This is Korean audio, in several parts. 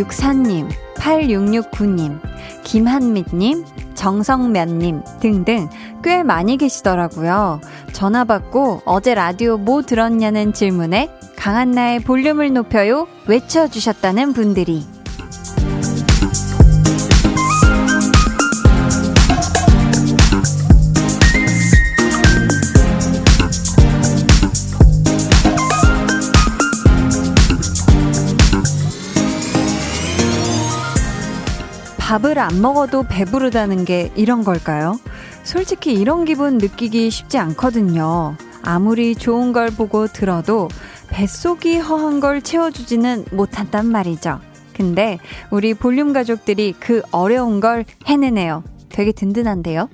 6364님, 8669님, 김한mit님, 정성면님 등등 꽤 많이 계시더라고요. 전화 받고 어제 라디오 뭐 들었냐는 질문에 강한나의 볼륨을 높여요 외쳐주셨다는 분들이 밥을 안 먹어도 배부르다는 게 이런 걸까요? 솔직히 이런 기분 느끼기 쉽지 않거든요. 아무리 좋은 걸 보고 들어도 뱃속이 허한 걸 채워주지는 못한단 말이죠. 근데 우리 볼륨 가족들이 그 어려운 걸 해내네요. 되게 든든한데요?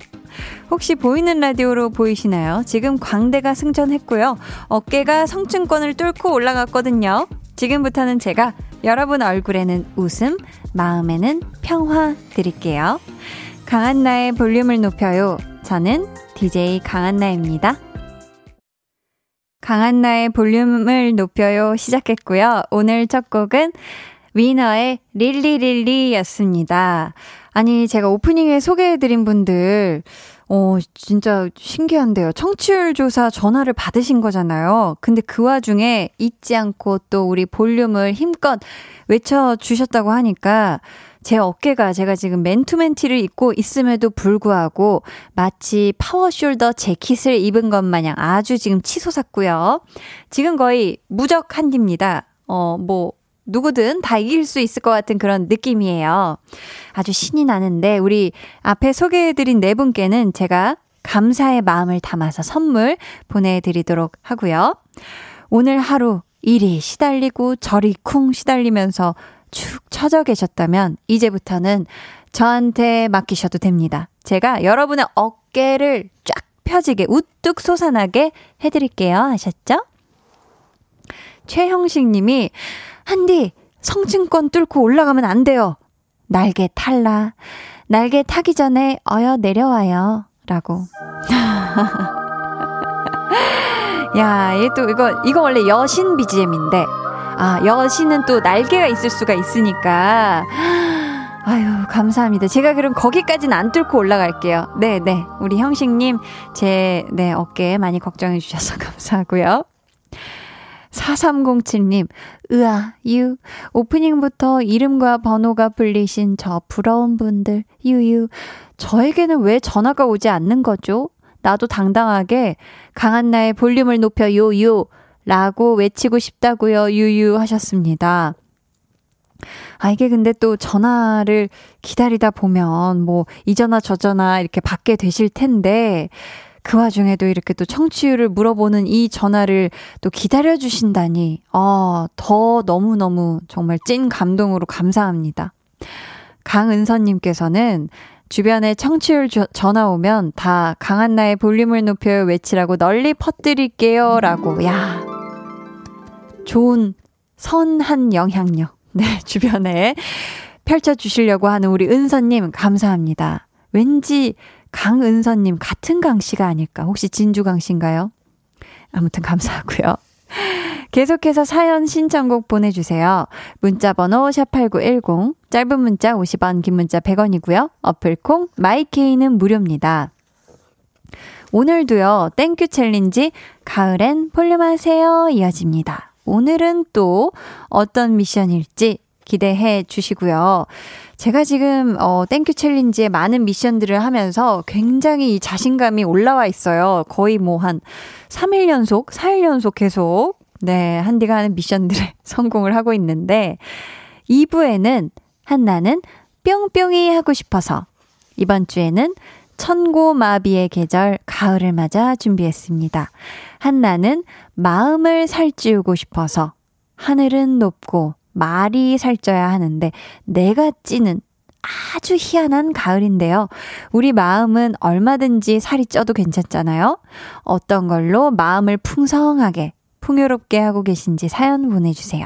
혹시 보이는 라디오로 보이시나요? 지금 광대가 승천했고요. 어깨가 성층권을 뚫고 올라갔거든요. 지금부터는 제가 여러분 얼굴에는 웃음, 마음에는 평화 드릴게요. 강한나의 볼륨을 높여요. 저는 DJ 강한나입니다. 강한나의 볼륨을 높여요 시작했고요. 오늘 첫 곡은 위너의 릴리릴리였습니다. 아니, 제가 오프닝에 소개해드린 분들, 어, 진짜 신기한데요. 청취율 조사 전화를 받으신 거잖아요. 근데 그 와중에 잊지 않고 또 우리 볼륨을 힘껏 외쳐주셨다고 하니까 제 어깨가 제가 지금 맨투맨 티를 입고 있음에도 불구하고 마치 파워숄더 재킷을 입은 것 마냥 아주 지금 치솟았고요. 지금 거의 무적 한디입니다. 어, 뭐, 누구든 다 이길 수 있을 것 같은 그런 느낌이에요. 아주 신이 나는데 우리 앞에 소개해드린 네 분께는 제가 감사의 마음을 담아서 선물 보내드리도록 하고요. 오늘 하루 이리 시달리고 저리 쿵 시달리면서 축 처져 계셨다면 이제부터는 저한테 맡기셔도 됩니다. 제가 여러분의 어깨를 쫙 펴지게 우뚝 솟아나게 해드릴게요. 아셨죠? 최형식 님이 한디, 성층권 뚫고 올라가면 안 돼요. 날개 탈라. 날개 타기 전에 어여 내려와요. 라고. 야, 얘또 이거, 이거 원래 여신 BGM인데. 아, 여신은 또 날개가 있을 수가 있으니까. 아유, 감사합니다. 제가 그럼 거기까지는 안 뚫고 올라갈게요. 네, 네. 우리 형식님, 제, 네, 어깨 많이 걱정해주셔서 감사하고요. 4307님, 으아, 유. 오프닝부터 이름과 번호가 불리신 저 부러운 분들, 유유. 저에게는 왜 전화가 오지 않는 거죠? 나도 당당하게 강한 나의 볼륨을 높여 요요 라고 외치고 싶다고요. 유유 하셨습니다. 아, 이게 근데 또 전화를 기다리다 보면 뭐 이전화 저전화 이렇게 받게 되실 텐데 그 와중에도 이렇게 또 청취율을 물어보는 이 전화를 또 기다려주신다니, 어, 더 너무너무 정말 찐 감동으로 감사합니다. 강은선님께서는 주변에 청취율 저, 전화 오면 다 강한나의 볼륨을 높여 외치라고 널리 퍼뜨릴게요. 라고, 야 좋은 선한 영향력. 네, 주변에 펼쳐주시려고 하는 우리 은선님, 감사합니다. 왠지 강은선님 같은 강 씨가 아닐까? 혹시 진주강 씨인가요? 아무튼 감사하고요. 계속해서 사연 신청곡 보내주세요. 문자번호 샵8910, 짧은 문자 50원, 긴 문자 100원이고요. 어플콩, 마이케이는 무료입니다. 오늘도요, 땡큐 챌린지, 가을엔 볼륨하세요 이어집니다. 오늘은 또 어떤 미션일지 기대해 주시고요. 제가 지금 어 땡큐 챌린지에 많은 미션들을 하면서 굉장히 자신감이 올라와 있어요. 거의 뭐 한 3일 연속, 4일 연속 계속 네, 한디가 하는 미션들에 성공을 하고 있는데 2부에는 한나는 뿅뿅이 하고 싶어서 이번 주에는 천고마비의 계절 가을을 맞아 준비했습니다. 한나는 마음을 살찌우고 싶어서 하늘은 높고 말이 살쪄야 하는데 내가 찌는 아주 희한한 가을인데요. 우리 마음은 얼마든지 살이 쪄도 괜찮잖아요. 어떤 걸로 마음을 풍성하게, 풍요롭게 하고 계신지 사연 보내주세요.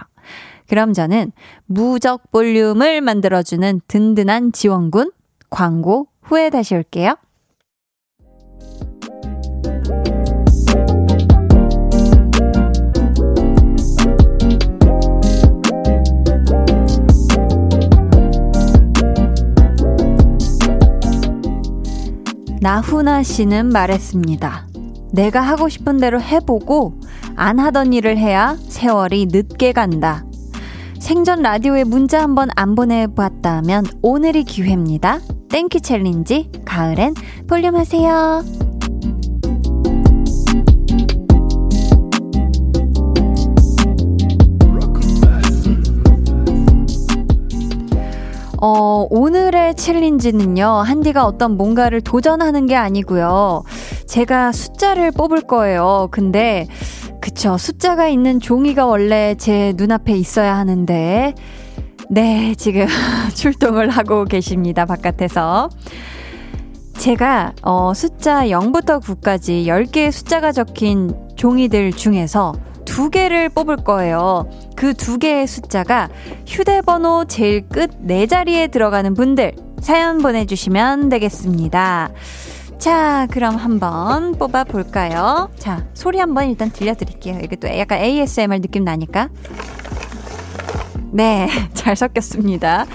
그럼 저는 무적 볼륨을 만들어주는 든든한 지원군 광고 후에 다시 올게요. 나훈아 씨는 말했습니다. 내가 하고 싶은 대로 해보고 안 하던 일을 해야 세월이 늦게 간다. 생전 라디오에 문자 한번 안 보내봤다면 오늘이 기회입니다. 땡큐 챌린지 가을엔 볼륨 하세요. 어, 오늘의 챌린지는요, 한디가 어떤 뭔가를 도전하는 게 아니고요. 제가 숫자를 뽑을 거예요. 근데, 그쵸. 숫자가 있는 종이가 원래 제 눈앞에 있어야 하는데, 네, 지금 출동을 하고 계십니다. 바깥에서. 제가, 어, 숫자 0부터 9까지 10개의 숫자가 적힌 종이들 중에서 두 개를 뽑을 거예요. 그 두 개의 숫자가 휴대번호 제일 끝 네 자리에 들어가는 분들 사연 보내주시면 되겠습니다. 자, 그럼 한번 뽑아 볼까요? 자, 소리 한번 일단 들려드릴게요. 이게 또 약간 ASMR 느낌 나니까. 네, 잘 섞였습니다.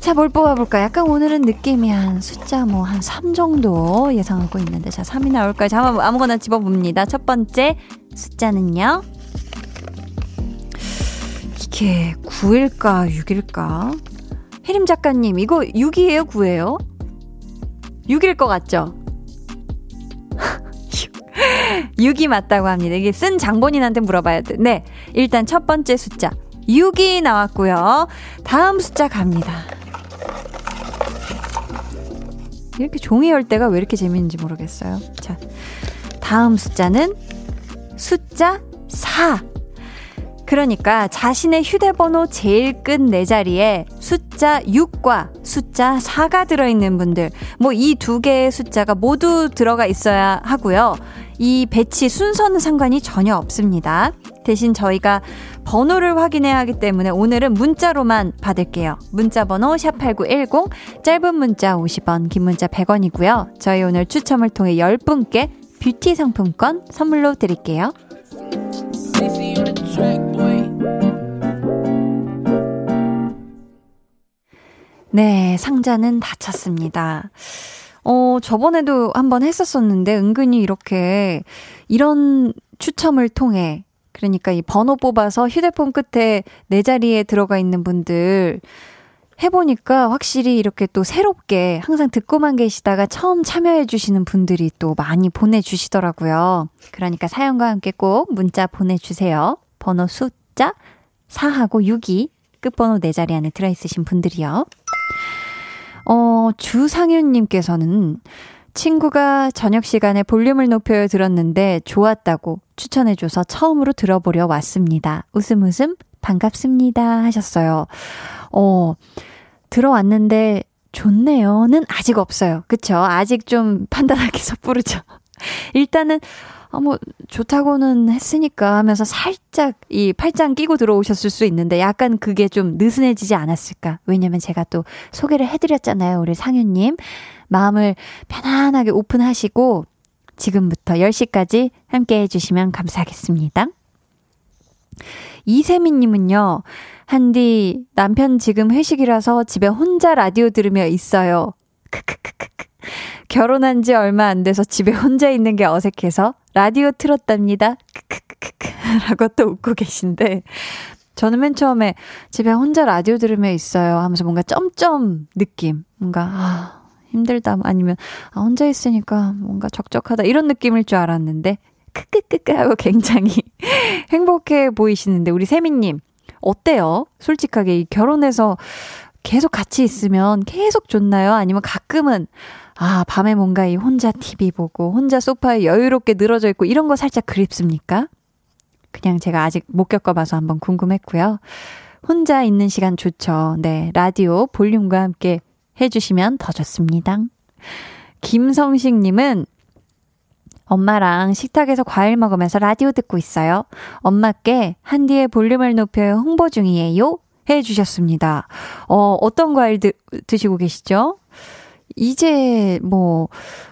자, 뭘 뽑아볼까? 약간 오늘은 느낌이 한 숫자 뭐 한 3 정도 예상하고 있는데. 자, 3이 나올까요? 자, 아무거나 집어봅니다. 첫 번째 숫자는요. 이게 9일까, 6일까? 혜림 작가님, 이거 6이에요, 9예요? 6일 것 같죠? 6이 맞다고 합니다. 이게 쓴 장본인한테 물어봐야 돼. 네. 일단 첫 번째 숫자. 6이 나왔고요. 다음 숫자 갑니다. 이렇게 종이 열 때가 왜 이렇게 재밌는지 모르겠어요. 자, 다음 숫자는 숫자 4. 그러니까 자신의 휴대번호 제일 끝 네 자리에 숫자 6과 숫자 4가 들어있는 분들, 뭐 이 두 개의 숫자가 모두 들어가 있어야 하고요. 이 배치 순서는 상관이 전혀 없습니다. 대신 저희가 번호를 확인해야 하기 때문에 오늘은 문자로만 받을게요. 문자 번호 샵8910, 짧은 문자 50원, 긴 문자 100원이고요. 저희 오늘 추첨을 통해 10분께 뷰티 상품권 선물로 드릴게요. 네, 상자는 닫혔습니다. 어, 저번에도 한번 했었었는데, 은근히 이렇게, 이런 추첨을 통해, 그러니까 이 번호 뽑아서 휴대폰 끝에 네 자리에 들어가 있는 분들, 해보니까 확실히 이렇게 또 새롭게 항상 듣고만 계시다가 처음 참여해주시는 분들이 또 많이 보내주시더라고요. 그러니까 사연과 함께 꼭 문자 보내주세요. 번호 숫자 4하고 6이 끝번호 4자리 안에 들어있으신 분들이요. 어, 주상윤님께서는 친구가 저녁 시간에 볼륨을 높여 들었는데 좋았다고 추천해줘서 처음으로 들어보려 왔습니다. 웃음 웃음 반갑습니다 하셨어요. 어, 들어왔는데 좋네요는 아직 없어요. 그쵸? 아직 좀 판단하기 섣부르죠. 일단은, 아, 뭐, 좋다고는 했으니까 하면서 살짝 이 팔짱 끼고 들어오셨을 수 있는데 약간 그게 좀 느슨해지지 않았을까. 왜냐면 제가 또 소개를 해드렸잖아요. 우리 상윤님. 마음을 편안하게 오픈하시고 지금부터 10시까지 함께 해주시면 감사하겠습니다. 이세민님은요, 한디, 남편 지금 회식이라서 집에 혼자 라디오 들으며 있어요. 크크크크크. 결혼한 지 얼마 안 돼서 집에 혼자 있는 게 어색해서 라디오 틀었답니다. 크크크크. 라고 또 웃고 계신데, 저는 맨 처음에 집에 혼자 라디오 들으며 있어요 하면서 뭔가 점점 느낌. 뭔가, 아, 힘들다. 아니면, 아, 혼자 있으니까 뭔가 적적하다. 이런 느낌일 줄 알았는데, 크크크크 하고 굉장히 행복해 보이시는데, 우리 세미님, 어때요? 솔직하게 결혼해서 계속 같이 있으면 계속 좋나요? 아니면 가끔은, 아, 밤에 뭔가 이 혼자 TV 보고, 혼자 소파에 여유롭게 늘어져 있고, 이런 거 살짝 그립습니까? 그냥 제가 아직 못 겪어봐서 한번 궁금했고요. 혼자 있는 시간 좋죠. 네, 라디오 볼륨과 함께 해주시면 더 좋습니다. 김성식님은 엄마랑 식탁에서 과일 먹으면서 라디오 듣고 있어요. 엄마께 한디의 볼륨을 높여 홍보 중이에요. 해 주셨습니다. 어, 어떤 과일 드, 드시고 계시죠? 이제 뭐,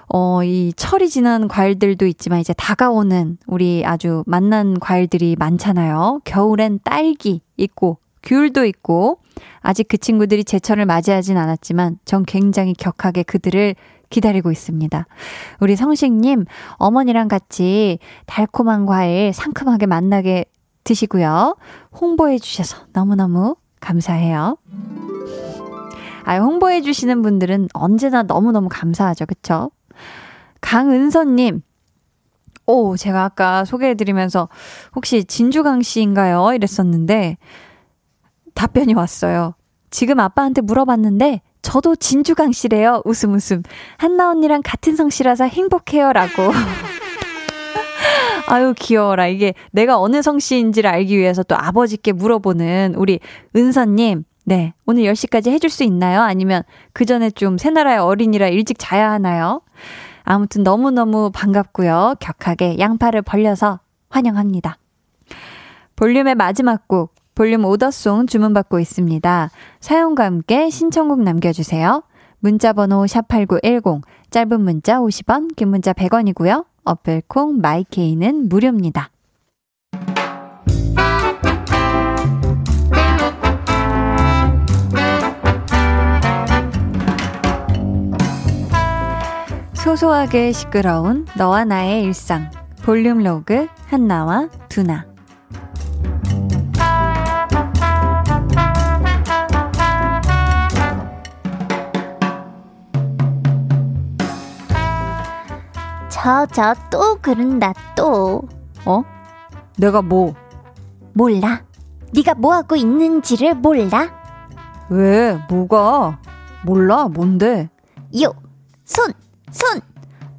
어, 이 철이 지난 과일들도 있지만 이제 다가오는 우리 아주 만난 과일들이 많잖아요. 겨울엔 딸기 있고, 귤도 있고, 아직 그 친구들이 제철을 맞이하진 않았지만 전 굉장히 격하게 그들을 기다리고 있습니다. 우리 성식님, 어머니랑 같이 달콤한 과일 상큼하게 만나게 드시고요. 홍보해 주셔서 너무너무 감사해요. 아, 홍보해 주시는 분들은 언제나 너무너무 감사하죠. 그쵸? 강은서님, 오, 제가 아까 소개해드리면서 혹시 진주강 씨인가요? 이랬었는데, 답변이 왔어요. 지금 아빠한테 물어봤는데, 저도 진주강 씨래요. 웃음 웃음. 한나 언니랑 같은 성씨라서 행복해요. 라고. 아유, 귀여워라. 이게 내가 어느 성씨인지를 알기 위해서 또 아버지께 물어보는 우리 은서님. 네. 오늘 10시까지 해줄 수 있나요? 아니면 그 전에 좀 새나라의 어린이라 일찍 자야 하나요? 아무튼 너무너무 반갑고요. 격하게 양팔을 벌려서 환영합니다. 볼륨의 마지막 곡, 볼륨 오더송 주문받고 있습니다. 사용과 함께 신청곡 남겨주세요. 문자번호 샵8910, 짧은 문자 50원, 긴 문자 100원이고요. 어플콩 마이케이는 무료입니다. 소소하게 시끄러운 너와 나의 일상 볼륨 로그 한나와 두나 저, 저, 또 그런다, 또. 어? 내가 뭐? 몰라. 네가 뭐하고 있는지를 몰라? 왜? 뭐가? 몰라? 뭔데? 요, 손, 손.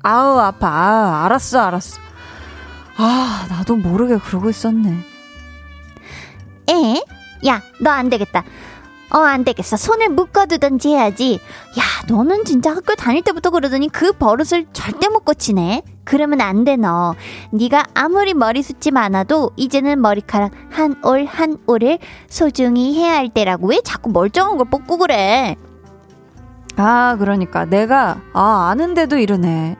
아우, 아파. 아, 알았어, 알았어. 아, 나도 모르게 그러고 있었네. 에? 야, 너 안 되겠다. 어, 안 되겠어. 손을 묶어두던지 해야지. 야, 너는 진짜 학교 다닐 때부터 그러더니 그 버릇을 절대 못 고치네. 그러면 안 돼, 너. 네가 아무리 머리 숱이 많아도 이제는 머리카락 한 올 한 올을 소중히 해야 할 때라고 왜 자꾸 멀쩡한 걸 뽑고 그래? 아, 그러니까 내가 아, 아는데도 이러네.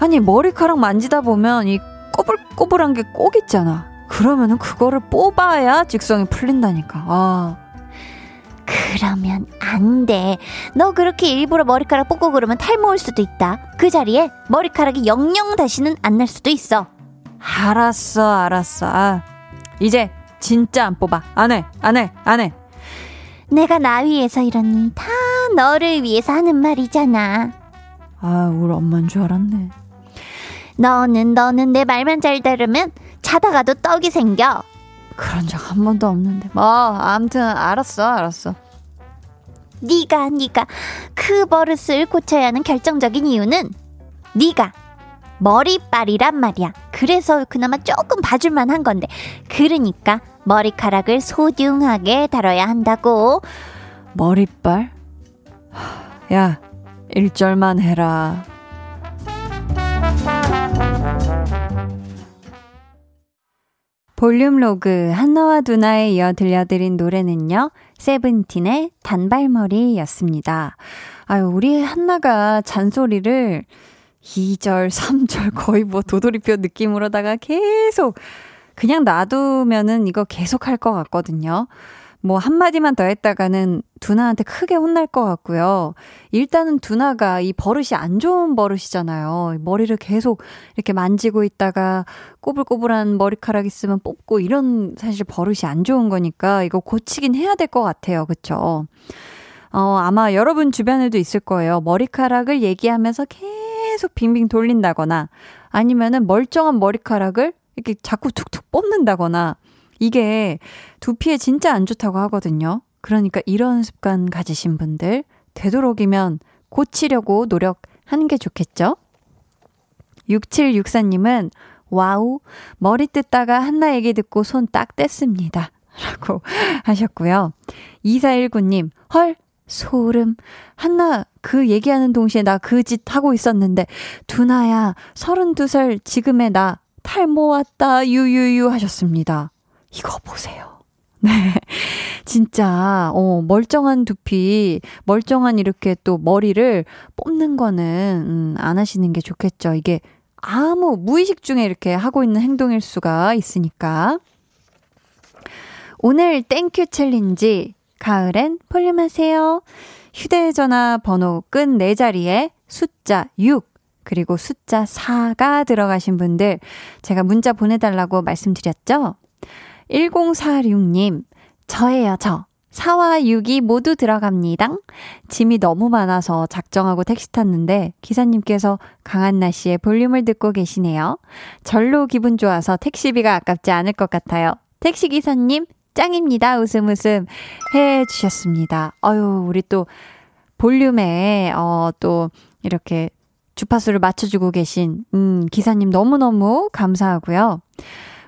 아니, 머리카락 만지다 보면 이 꼬불꼬불한 게 꼭 있잖아. 그러면은 그거를 뽑아야 직성이 풀린다니까. 아. 그러면 안 돼. 너 그렇게 일부러 머리카락 뽑고 그러면 탈모 올 수도 있다. 그 자리에 머리카락이 영영 다시는 안 날 수도 있어. 알았어, 알았어. 아, 이제 진짜 안 뽑아. 안 해, 안 해, 안 해. 내가 나 위해서 이러니 다 너를 위해서 하는 말이잖아. 아, 우리 엄마인 줄 알았네. 너는 너는 내 말만 잘 들으면 자다가도 떡이 생겨. 그런 적 한 번도 없는데. 뭐, 아무튼 알았어, 알았어. 네가 네가 그 버릇을 고쳐야 하는 결정적인 이유는 네가 머리빨이란 말이야. 그래서 그나마 조금 봐줄만 한 건데. 그러니까 머리카락을 소중하게 다뤄야 한다고. 머리빨? 야, 일절만 해라. 볼륨 로그 한나와 두나에 이어 들려드린 노래는요. 세븐틴의 단발머리였습니다. 아유, 우리 한나가 잔소리를 2절, 3절 거의 뭐 도돌이표 느낌으로다가 계속 그냥 놔두면은 이거 계속 할 것 같거든요. 뭐 한마디만 더 했다가는 두나한테 크게 혼날 것 같고요. 일단은 두나가 이 버릇이 안 좋은 버릇이잖아요. 머리를 계속 이렇게 만지고 있다가 꼬불꼬불한 머리카락 있으면 뽑고 이런 사실 버릇이 안 좋은 거니까 이거 고치긴 해야 될 것 같아요. 그쵸? 어, 아마 여러분 주변에도 있을 거예요. 머리카락을 얘기하면서 계속 빙빙 돌린다거나 아니면은 멀쩡한 머리카락을 이렇게 자꾸 툭툭 뽑는다거나 이게 두피에 진짜 안 좋다고 하거든요. 그러니까 이런 습관 가지신 분들 되도록이면 고치려고 노력하는 게 좋겠죠? 6764님은 와우, 머리 뜯다가 한나 얘기 듣고 손 딱 뗐습니다. 라고 하셨고요. 2419님, 헐, 소름. 한나 그 얘기하는 동시에 나 그 짓 하고 있었는데, 두나야, 32살 지금의 나, 탈모 왔다, 유유유 하셨습니다. 이거 보세요. 네. 진짜, 어, 멀쩡한 두피, 멀쩡한 이렇게 또 머리를 뽑는 거는, 음, 안 하시는 게 좋겠죠. 이게 아무 무의식 중에 이렇게 하고 있는 행동일 수가 있으니까. 오늘 땡큐 챌린지, 가을엔 볼륨하세요. 휴대전화 번호 끝 4자리에 숫자 6, 그리고 숫자 4가 들어가신 분들, 제가 문자 보내달라고 말씀드렸죠? 1046님, 저예요, 저. 4와 6이 모두 들어갑니다. 짐이 너무 많아서 작정하고 택시 탔는데 기사님께서 강한나 씨의 볼륨을 듣고 계시네요. 절로 기분 좋아서 택시비가 아깝지 않을 것 같아요. 택시기사님, 짱입니다. 웃음 웃음 해 주셨습니다. 어유 우리 또 볼륨에, 어, 또 이렇게 주파수를 맞춰주고 계신, 음, 기사님 너무너무 감사하고요.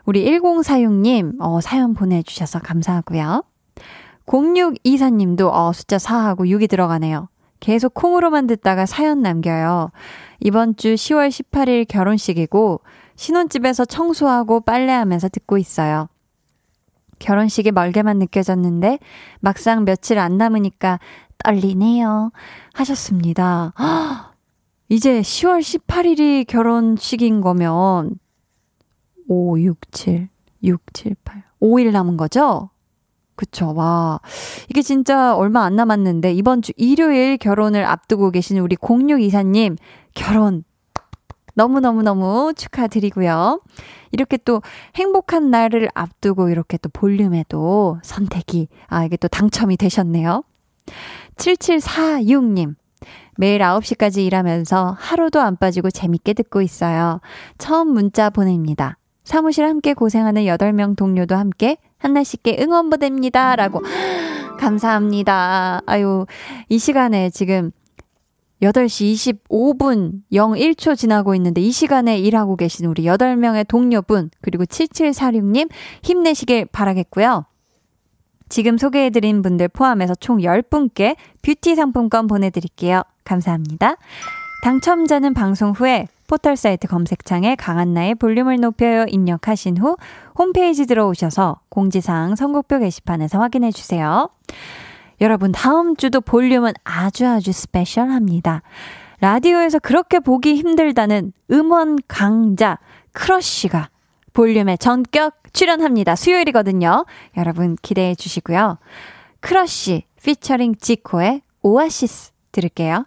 우리 1046님, 어, 사연 보내 주셔서 감사하고요. 0624님도, 어, 숫자 4하고 6이 들어가네요. 계속 콩으로만 듣다가 사연 남겨요. 이번 주 10월 18일 결혼식이고, 신혼집에서 청소하고 빨래하면서 듣고 있어요. 결혼식이 멀게만 느껴졌는데, 막상 며칠 안 남으니까 떨리네요. 하셨습니다. 이제 10월 18일이 결혼식인 거면, 5, 6, 7, 6, 7, 8. 5일 남은 거죠? 그쵸, 와. 이게 진짜 얼마 안 남았는데, 이번 주 일요일 결혼을 앞두고 계신 우리 0624님, 결혼 너무너무너무 축하드리고요. 이렇게 또 행복한 날을 앞두고 이렇게 또 볼륨에도 선택이, 아, 이게 또 당첨이 되셨네요. 7746님. 매일 9시까지 일하면서 하루도 안 빠지고 재밌게 듣고 있어요. 처음 문자 보냅니다. 사무실 함께 고생하는 8명 동료도 함께 한나씨께 응원 보냅니다. 라고. 감사합니다. 아유, 이 시간에 지금 8시 25분 01초 지나고 있는데 이 시간에 일하고 계신 우리 8명의 동료분, 그리고 7746님 힘내시길 바라겠고요. 지금 소개해드린 분들 포함해서 총 10분께 뷰티 상품권 보내드릴게요. 감사합니다. 당첨자는 방송 후에 포털 사이트 검색창에 강한나의 볼륨을 높여요 입력하신 후 홈페이지 들어오셔서 공지사항 선곡표 게시판에서 확인해 주세요. 여러분, 다음 주도 볼륨은 아주 아주 special합니다. 라디오에서 그렇게 보기 힘들다는 음원 강자 크러쉬가 볼륨에 전격 출연합니다. 수요일이거든요. 여러분 기대해 주시고요. 크러쉬 피처링 지코의 오아시스 들을게요.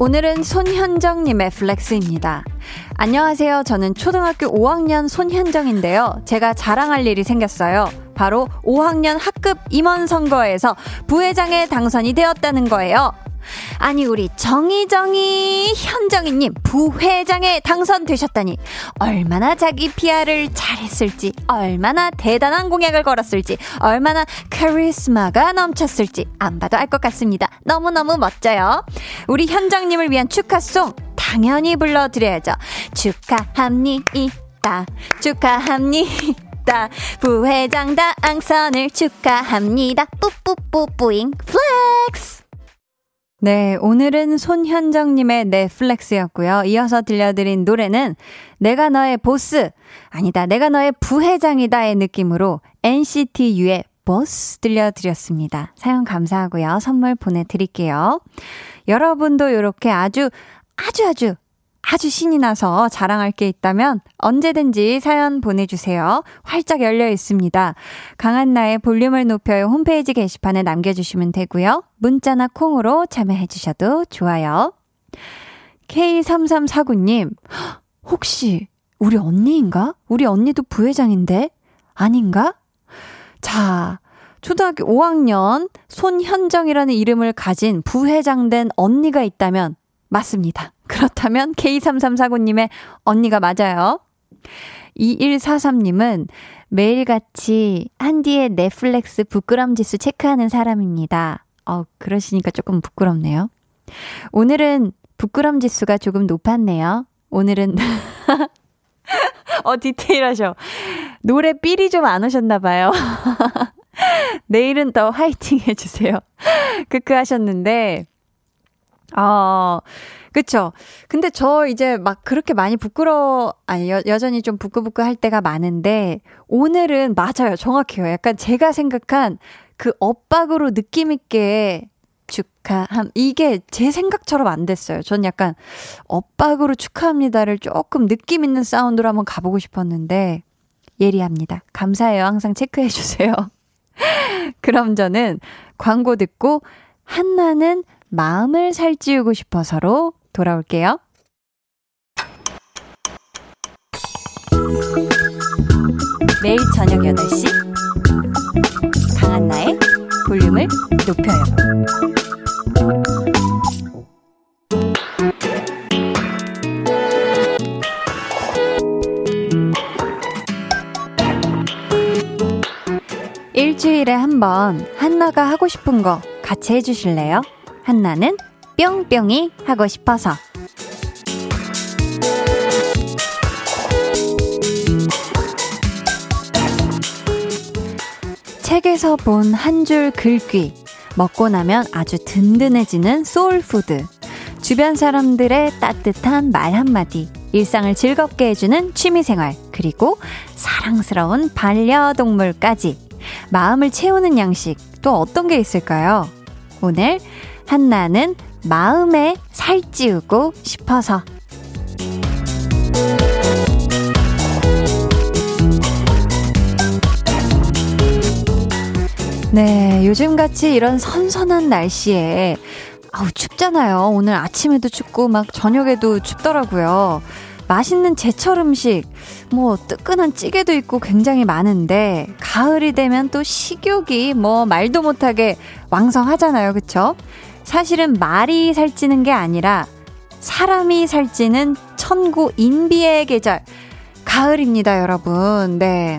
오늘은 손현정님의 flex입니다. 안녕하세요. 저는 초등학교 5학년 손현정인데요. 제가 자랑할 일이 생겼어요. 바로 5학년 학급 임원 선거에서 부회장에 당선이 되었다는 거예요. 아니 우리 정희정이 현정이님 부회장에 당선되셨다니 얼마나 자기 PR을 잘했을지 얼마나 대단한 공약을 걸었을지 얼마나 카리스마가 넘쳤을지 안 봐도 알 것 같습니다. 너무너무 멋져요. 우리 현정님을 위한 축하송 당연히 불러드려야죠. 축하합니다. 축하합니다. 부회장 당선을 축하합니다. 뿌뿌뿌뿌잉 flex. 네, 오늘은 손현정님의 넷flex였고요. 이어서 들려드린 노래는 내가 너의 보스, 아니다, 내가 너의 부회장이다의 느낌으로 NCT U의 보스 들려드렸습니다. 사연 감사하고요. 선물 보내드릴게요. 여러분도 이렇게 아주, 아주 아주, 아주 신이 나서 자랑할 게 있다면 언제든지 사연 보내주세요. 활짝 열려 있습니다. 강한나의 볼륨을 높여요 홈페이지 게시판에 남겨주시면 되고요. 문자나 콩으로 참여해주셔도 좋아요. K3349님, 혹시 우리 언니인가? 우리 언니도 부회장인데? 아닌가? 자, 초등학교 5학년 손현정이라는 이름을 가진 부회장된 언니가 있다면 맞습니다. 그렇다면 K3349님의 언니가 맞아요. 2143님은 매일같이 한디의 넷플렉스 부끄럼 지수 체크하는 사람입니다. 어, 그러시니까 조금 부끄럽네요. 오늘은 부끄럼 지수가 조금 높았네요. 오늘은 어 디테일하셔. 노래 삘이 좀 안 오셨나 봐요. 내일은 더 화이팅 해주세요. 크크 하셨는데, 어, 그쵸. 근데 저 이제 막 그렇게 많이 부끄러, 아니, 여, 여전히 좀 부끄부끄 할 때가 많은데, 오늘은 맞아요. 정확해요. 약간 제가 생각한 그 엇박으로 느낌있게 축하함. 이게 제 생각처럼 안 됐어요. 전 약간 엇박으로 축하합니다를 조금 느낌 있는 사운드로 한번 가보고 싶었는데, 예리합니다. 감사해요. 항상 체크해주세요. 그럼 저는 광고 듣고 한나는 마음을 살찌우고 싶어서로 돌아올게요. 매일 저녁 8시 강한나의 볼륨을 높여요. 일주일에 한 번 한나가 하고 싶은 거 같이 해주실래요? 한나는 뿅뿅이 하고 싶어서. 책에서 본 한 줄 글귀. 먹고 나면 아주 든든해지는 soul food. 주변 사람들의 따뜻한 말 한마디. 일상을 즐겁게 해주는 취미생활. 그리고 사랑스러운 반려동물까지. 마음을 채우는 양식 또 어떤 게 있을까요? 오늘 한나는 마음에 살찌우고 싶어서 네, 요즘같이 이런 선선한 날씨에 아우 춥잖아요. 오늘 아침에도 춥고 막 저녁에도 춥더라고요. 맛있는 제철 음식, 뭐 뜨끈한 찌개도 있고 굉장히 많은데 가을이 되면 또 식욕이 뭐 말도 못하게 왕성하잖아요. 그쵸? 사실은 말이 살찌는 게 아니라 사람이 살찌는 천고 인비의 계절 가을입니다, 여러분. 네.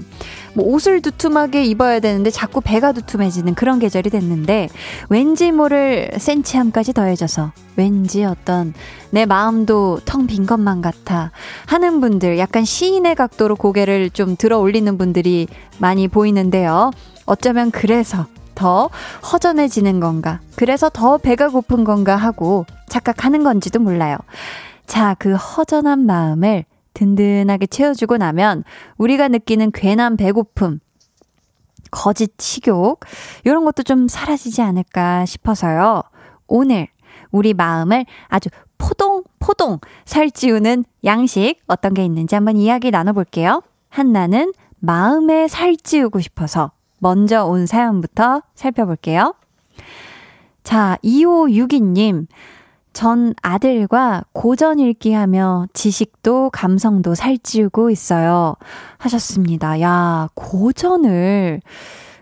뭐 옷을 두툼하게 입어야 되는데 자꾸 배가 두툼해지는 그런 계절이 됐는데 왠지 모를 센치함까지 더해져서 왠지 어떤 내 마음도 텅 빈 것만 같아 하는 분들 약간 시인의 각도로 고개를 좀 들어 올리는 분들이 많이 보이는데요. 어쩌면 그래서 더 허전해지는 건가? 그래서 더 배가 고픈 건가 하고 착각하는 건지도 몰라요. 자, 그 허전한 마음을 든든하게 채워주고 나면 우리가 느끼는 괜한 배고픔, 거짓 식욕, 이런 것도 좀 사라지지 않을까 싶어서요. 오늘 우리 마음을 아주 포동포동 살찌우는 양식 어떤 게 있는지 한번 이야기 나눠볼게요. 한나는 마음에 살찌우고 싶어서 먼저 온 사연부터 살펴볼게요. 자, 2562님. 전 아들과 고전 읽기 하며 지식도 감성도 살찌우고 있어요. 하셨습니다. 야, 고전을.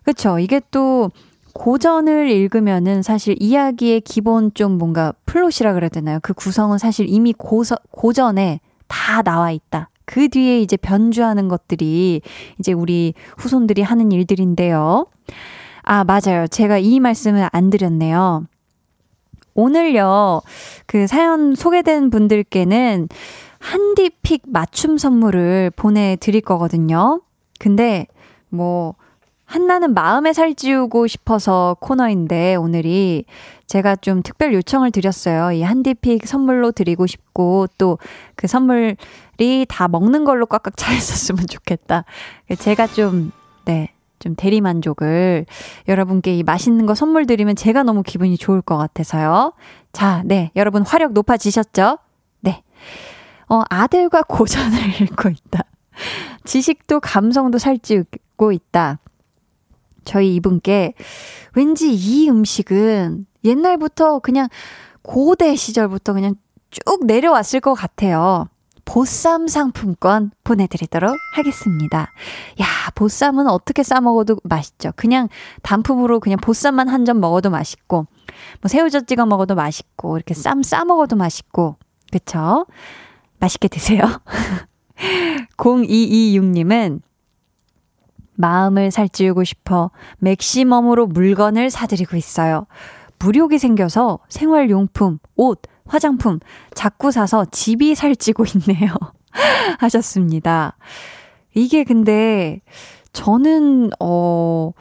그쵸. 이게 또 고전을 읽으면은 사실 이야기의 기본 좀 뭔가 플롯이라 그래야 되나요? 그 구성은 사실 이미 고서, 고전에 다 나와 있다. 그 뒤에 이제 변주하는 것들이 이제 우리 후손들이 하는 일들인데요. 아, 맞아요. 제가 이 말씀을 안 드렸네요. 오늘요, 그 사연 소개된 분들께는 한디픽 맞춤 선물을 보내드릴 거거든요. 근데 뭐, 한나는 마음에 살찌우고 싶어서 코너인데 오늘이 제가 좀 특별 요청을 드렸어요. 이 한디픽 선물로 드리고 싶고 또 그 선물이 다 먹는 걸로 꽉꽉 차 있었으면 좋겠다. 제가 좀, 네, 좀 대리 만족을 여러분께 이 맛있는 거 선물 드리면 제가 너무 기분이 좋을 것 같아서요. 자, 네. 여러분 화력 높아지셨죠? 네. 어, 아들과 고전을 읽고 있다. 지식도 감성도 살찌우고 있다. 저희 이분께 왠지 이 음식은 옛날부터 그냥 고대 시절부터 그냥 쭉 내려왔을 것 같아요. 보쌈 상품권 보내드리도록 하겠습니다. 야, 보쌈은 어떻게 싸먹어도 맛있죠. 그냥 단품으로 그냥 보쌈만 한 점 먹어도 맛있고, 뭐 새우젓 찍어 먹어도 맛있고, 이렇게 쌈 싸먹어도 맛있고, 그쵸? 맛있게 드세요. 0226님은 마음을 살찌우고 싶어 맥시멈으로 물건을 사드리고 있어요. 무력이 생겨서 생활용품, 옷, 화장품 자꾸 사서 집이 살찌고 있네요. 하셨습니다. 이게 근데 저는 어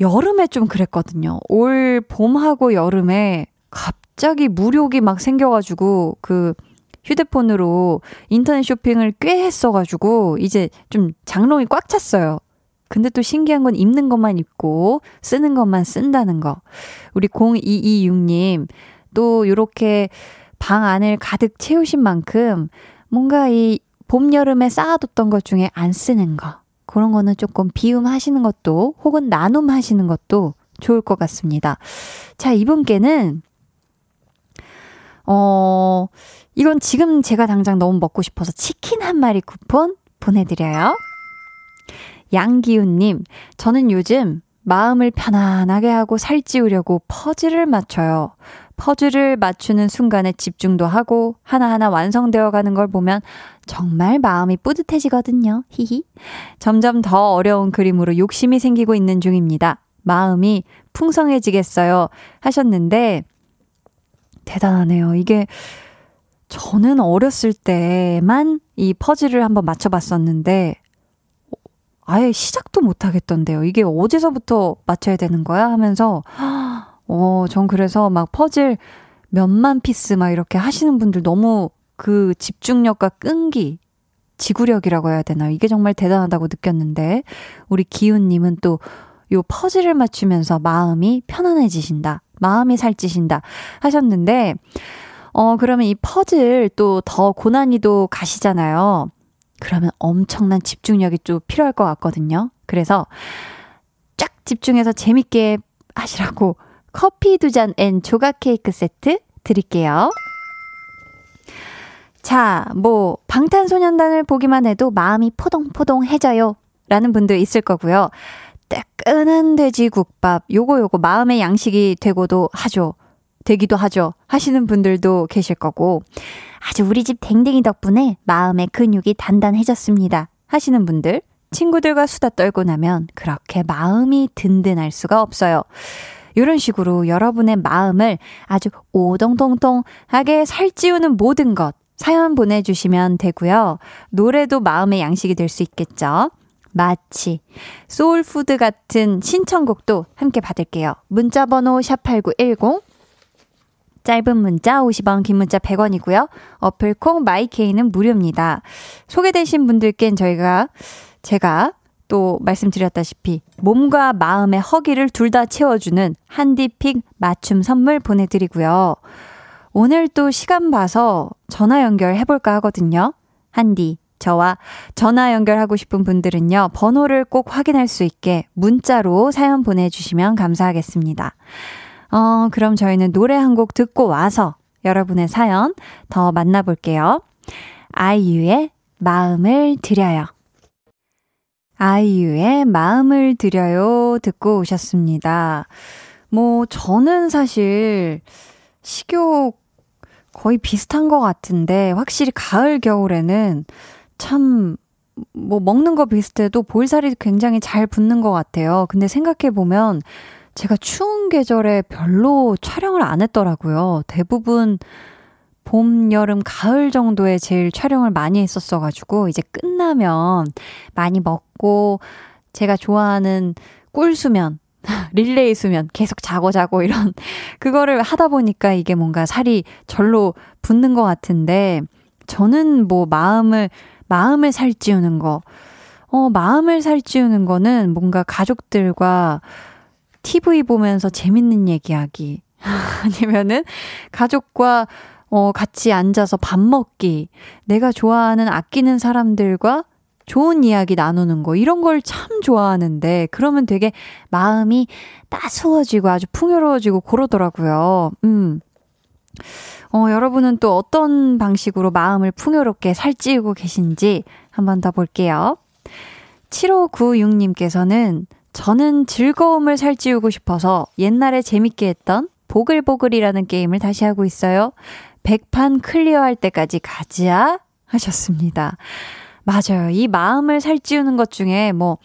여름에 좀 그랬거든요. 올 봄하고 여름에 갑자기 무력이 막 생겨가지고 그 휴대폰으로 인터넷 쇼핑을 꽤 했어가지고 이제 좀 장롱이 꽉 찼어요. 근데 또 신기한 건 입는 것만 입고 쓰는 것만 쓴다는 거. 우리 0226님 또 요렇게 방 안을 가득 채우신 만큼 뭔가 이 봄, 여름에 쌓아뒀던 것 중에 안 쓰는 거. 그런 거는 조금 비움하시는 것도 혹은 나눔하시는 것도 좋을 것 같습니다. 자, 이분께는, 어, 이건 지금 제가 당장 너무 먹고 싶어서 치킨 한 마리 쿠폰 보내드려요. 양기훈님, 저는 요즘 마음을 편안하게 하고 살찌우려고 퍼즐을 맞춰요. 퍼즐을 맞추는 순간에 집중도 하고 하나하나 완성되어 가는 걸 보면 정말 마음이 뿌듯해지거든요. 히히. 점점 더 어려운 그림으로 욕심이 생기고 있는 중입니다. 마음이 풍성해지겠어요. 하셨는데, 대단하네요. 이게, 저는 어렸을 때만 이 퍼즐을 한번 맞춰봤었는데, 아예 시작도 못 하겠던데요. 이게 어디서부터 맞춰야 되는 거야? 하면서, 어, 전 그래서 막 퍼즐 몇만 piece 막 이렇게 하시는 분들 너무 그 집중력과 끈기, 지구력이라고 해야 되나요? 이게 정말 대단하다고 느꼈는데, 우리 기훈님은 또 요 퍼즐을 맞추면서 마음이 편안해지신다. 마음이 살찌신다. 하셨는데, 어, 그러면 이 퍼즐 또 더 고난이도 가시잖아요. 그러면 엄청난 집중력이 좀 필요할 것 같거든요. 그래서 쫙 집중해서 재밌게 하시라고 커피 두 잔 and 조각 케이크 세트 드릴게요. 자, 뭐, 방탄소년단을 보기만 해도 마음이 포동포동해져요. 라는 분들 있을 거고요. 뜨끈한 돼지국밥, 요거 요거 마음의 양식이 되고도 하죠. 되기도 하죠. 하시는 분들도 계실 거고. 아주 우리 집 댕댕이 덕분에 마음의 근육이 단단해졌습니다. 하시는 분들. 친구들과 수다 떨고 나면 그렇게 마음이 든든할 수가 없어요. 이런 식으로 여러분의 마음을 아주 오동통통하게 살찌우는 모든 것 사연 보내주시면 되고요. 노래도 마음의 양식이 될 수 있겠죠. 마치 soul food 같은 신청곡도 함께 받을게요. 문자번호 샵8910 짧은 문자 50원, 긴 문자 100원이고요. 어플 콩 마이케이는 무료입니다. 소개되신 분들께는 저희가 제가 또 말씀드렸다시피 몸과 마음의 허기를 둘 다 채워주는 한디픽 맞춤 선물 보내드리고요. 오늘 또 시간 봐서 전화 연결해볼까 하거든요. 한디, 저와 전화 연결하고 싶은 분들은요, 번호를 꼭 확인할 수 있게 문자로 사연 보내주시면 감사하겠습니다. 어, 그럼 저희는 노래 한 곡 듣고 와서 여러분의 사연 더 만나볼게요. 아이유의 마음을 드려요. 아이유의 마음을 드려요 듣고 오셨습니다. 뭐, 저는 사실 식욕 거의 비슷한 것 같은데, 확실히 가을, 겨울에는 참, 뭐, 먹는 거 비슷해도 볼살이 굉장히 잘 붙는 것 같아요. 근데 생각해보면, 제가 추운 계절에 별로 촬영을 안 했더라고요. 대부분 봄, 여름, 가을 정도에 제일 촬영을 많이 했었어가지고, 이제 끝나면 많이 먹고, 제가 좋아하는 꿀수면, 릴레이 수면, 계속 자고 자고 이런, 그거를 하다 보니까 이게 뭔가 살이 절로 붙는 것 같은데, 저는 뭐 마음을, 마음을 살찌우는 거, 어, 마음을 살찌우는 거는 뭔가 가족들과 TV 보면서 재밌는 얘기하기, 아니면은 가족과 어, 같이 앉아서 밥 먹기, 내가 좋아하는 아끼는 사람들과 좋은 이야기 나누는 거, 이런 걸 참 좋아하는데, 그러면 되게 마음이 따스워지고 아주 풍요로워지고 그러더라고요. 음. 어, 여러분은 또 어떤 방식으로 마음을 풍요롭게 살찌우고 계신지 한번 더 볼게요. 7596님께서는 저는 즐거움을 살찌우고 싶어서 옛날에 재밌게 했던 보글보글이라는 게임을 다시 하고 있어요. 100판 클리어할 때까지 가자 하셨습니다. 맞아요. 이 마음을 살찌우는 것 중에 뭐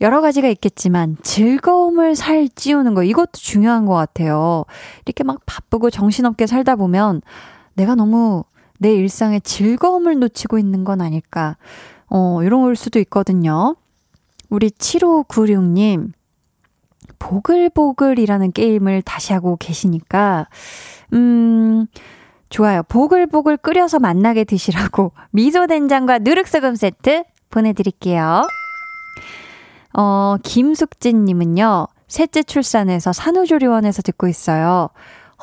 여러 가지가 있겠지만 즐거움을 살찌우는 거 이것도 중요한 것 같아요. 이렇게 막 바쁘고 정신없게 살다 보면 내가 너무 내 일상에 즐거움을 놓치고 있는 건 아닐까. 어, 이런 걸 수도 있거든요. 우리 7596님, 보글보글이라는 게임을 다시 하고 계시니까, 음, 좋아요. 보글보글 끓여서 만나게 드시라고 미소 된장과 누룩소금 세트 보내드릴게요. 어, 김숙진님은요, 셋째 출산해서 산후조리원에서 듣고 있어요.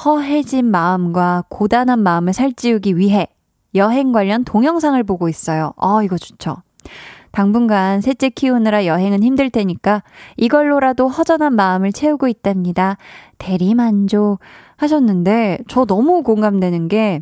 허해진 마음과 고단한 마음을 살찌우기 위해 여행 관련 동영상을 보고 있어요. 아, 이거 좋죠. 당분간 셋째 키우느라 여행은 힘들 테니까 이걸로라도 허전한 마음을 채우고 있답니다. 대리만족 하셨는데 저 너무 공감되는 게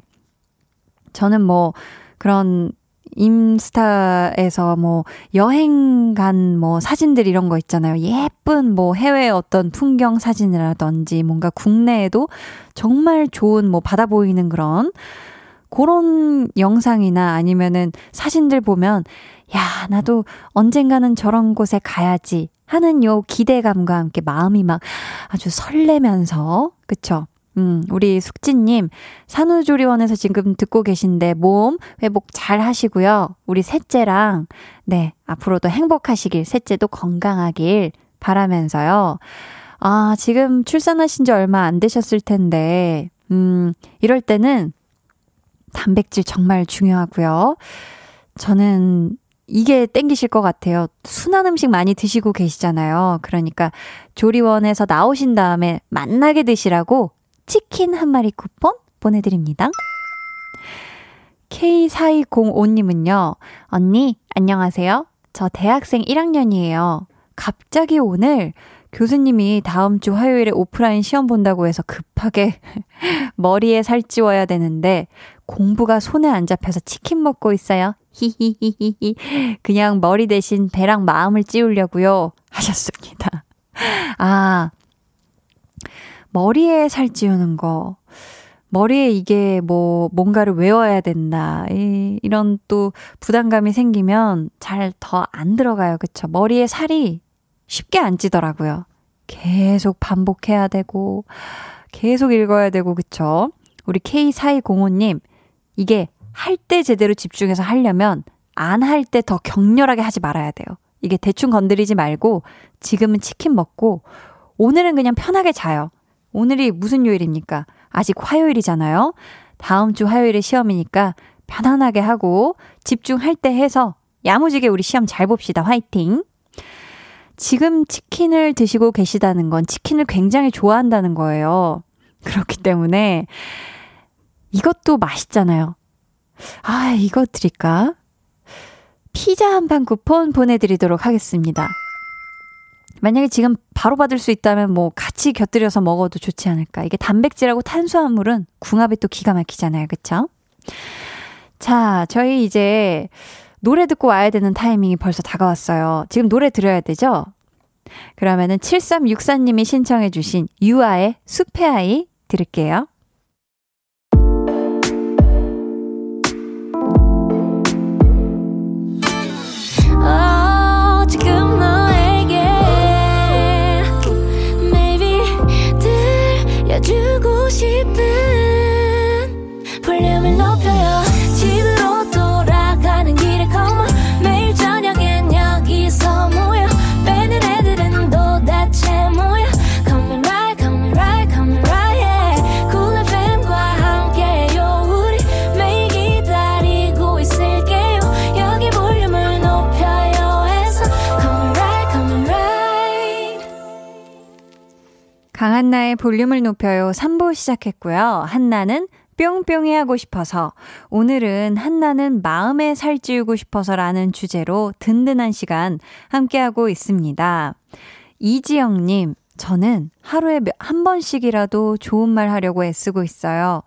저는 뭐 그런 인스타에서 뭐 여행 간 뭐 사진들 이런 거 있잖아요. 예쁜 뭐 해외 어떤 풍경 사진이라든지 뭔가 국내에도 정말 좋은 뭐 바다 보이는 그런 그런 영상이나 아니면은 사진들 보면 야, 나도 언젠가는 저런 곳에 가야지 하는 요 기대감과 함께 마음이 막 아주 설레면서, 그쵸? 음, 우리 숙진님, 산후조리원에서 지금 듣고 계신데 몸 회복 잘 하시고요. 우리 셋째랑, 네, 앞으로도 행복하시길, 셋째도 건강하길 바라면서요. 아, 지금 출산하신 지 얼마 안 되셨을 텐데, 음, 이럴 때는 단백질 정말 중요하고요. 저는 이게 땡기실 것 같아요. 순한 음식 많이 드시고 계시잖아요. 그러니까 조리원에서 나오신 다음에 만나게 드시라고 치킨 한 마리 쿠폰 보내드립니다. K4205님은요, 언니, 안녕하세요. 저 대학생 1학년이에요. 갑자기 오늘 교수님이 다음 주 화요일에 오프라인 시험 본다고 해서 급하게 머리에 살 찌워야 되는데 공부가 손에 안 잡혀서 치킨 먹고 있어요. 히히히히히. 그냥 머리 대신 배랑 마음을 찌우려고요. 하셨습니다. 아, 머리에 살 찌우는 거. 머리에 이게 뭐 뭔가를 외워야 된다. 이, 이런 또 부담감이 생기면 잘 더 안 들어가요. 그쵸? 머리에 살이 쉽게 안 찌더라고요. 계속 반복해야 되고, 계속 읽어야 되고, 그쵸? 우리 K4205님, 이게 할 때 제대로 집중해서 하려면 안 할 때 더 격렬하게 하지 말아야 돼요. 이게 대충 건드리지 말고 지금은 치킨 먹고 오늘은 그냥 편하게 자요. 오늘이 무슨 요일입니까? 아직 화요일이잖아요. 다음 주 화요일에 시험이니까 편안하게 하고 집중할 때 해서 야무지게 우리 시험 잘 봅시다. 화이팅! 지금 치킨을 드시고 계시다는 건 치킨을 굉장히 좋아한다는 거예요. 그렇기 때문에 이것도 맛있잖아요. 아, 이거 드릴까? 피자 한 판 쿠폰 보내드리도록 하겠습니다. 만약에 지금 바로 받을 수 있다면 뭐 같이 곁들여서 먹어도 좋지 않을까. 이게 단백질하고 탄수화물은 궁합이 또 기가 막히잖아요. 그쵸? 자, 저희 이제 노래 듣고 와야 되는 타이밍이 벌써 다가왔어요. 지금 노래 들어야 되죠? 그러면은 7364님이 신청해주신 유아의 숲의 아이 들을게요. 강한나의 볼륨을 높여요 3부 시작했고요. 한나는 뿅뿅이 하고 싶어서 오늘은 한나는 마음에 살찌우고 싶어서라는 주제로 든든한 시간 함께하고 있습니다. 이지영님, 저는 하루에 한 번씩이라도 좋은 말 하려고 애쓰고 있어요.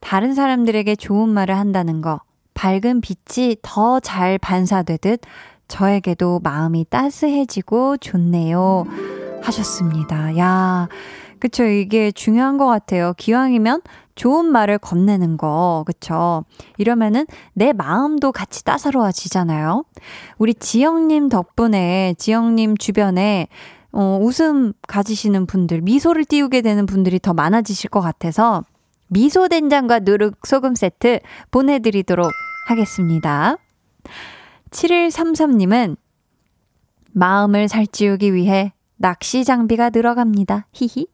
다른 사람들에게 좋은 말을 한다는 거, 밝은 빛이 더 잘 반사되듯 저에게도 마음이 따스해지고 좋네요. 하셨습니다. 야, 그쵸. 이게 중요한 것 같아요. 기왕이면 좋은 말을 건네는 거, 그쵸. 이러면은 내 마음도 같이 따사로워지잖아요. 우리 지영님 덕분에, 지영님 주변에, 어, 웃음 가지시는 분들, 미소를 띄우게 되는 분들이 더 많아지실 것 같아서, 미소 된장과 누룩 소금 세트 보내드리도록 하겠습니다. 7133님은 마음을 살찌우기 위해 낚시 장비가 늘어갑니다. 히히.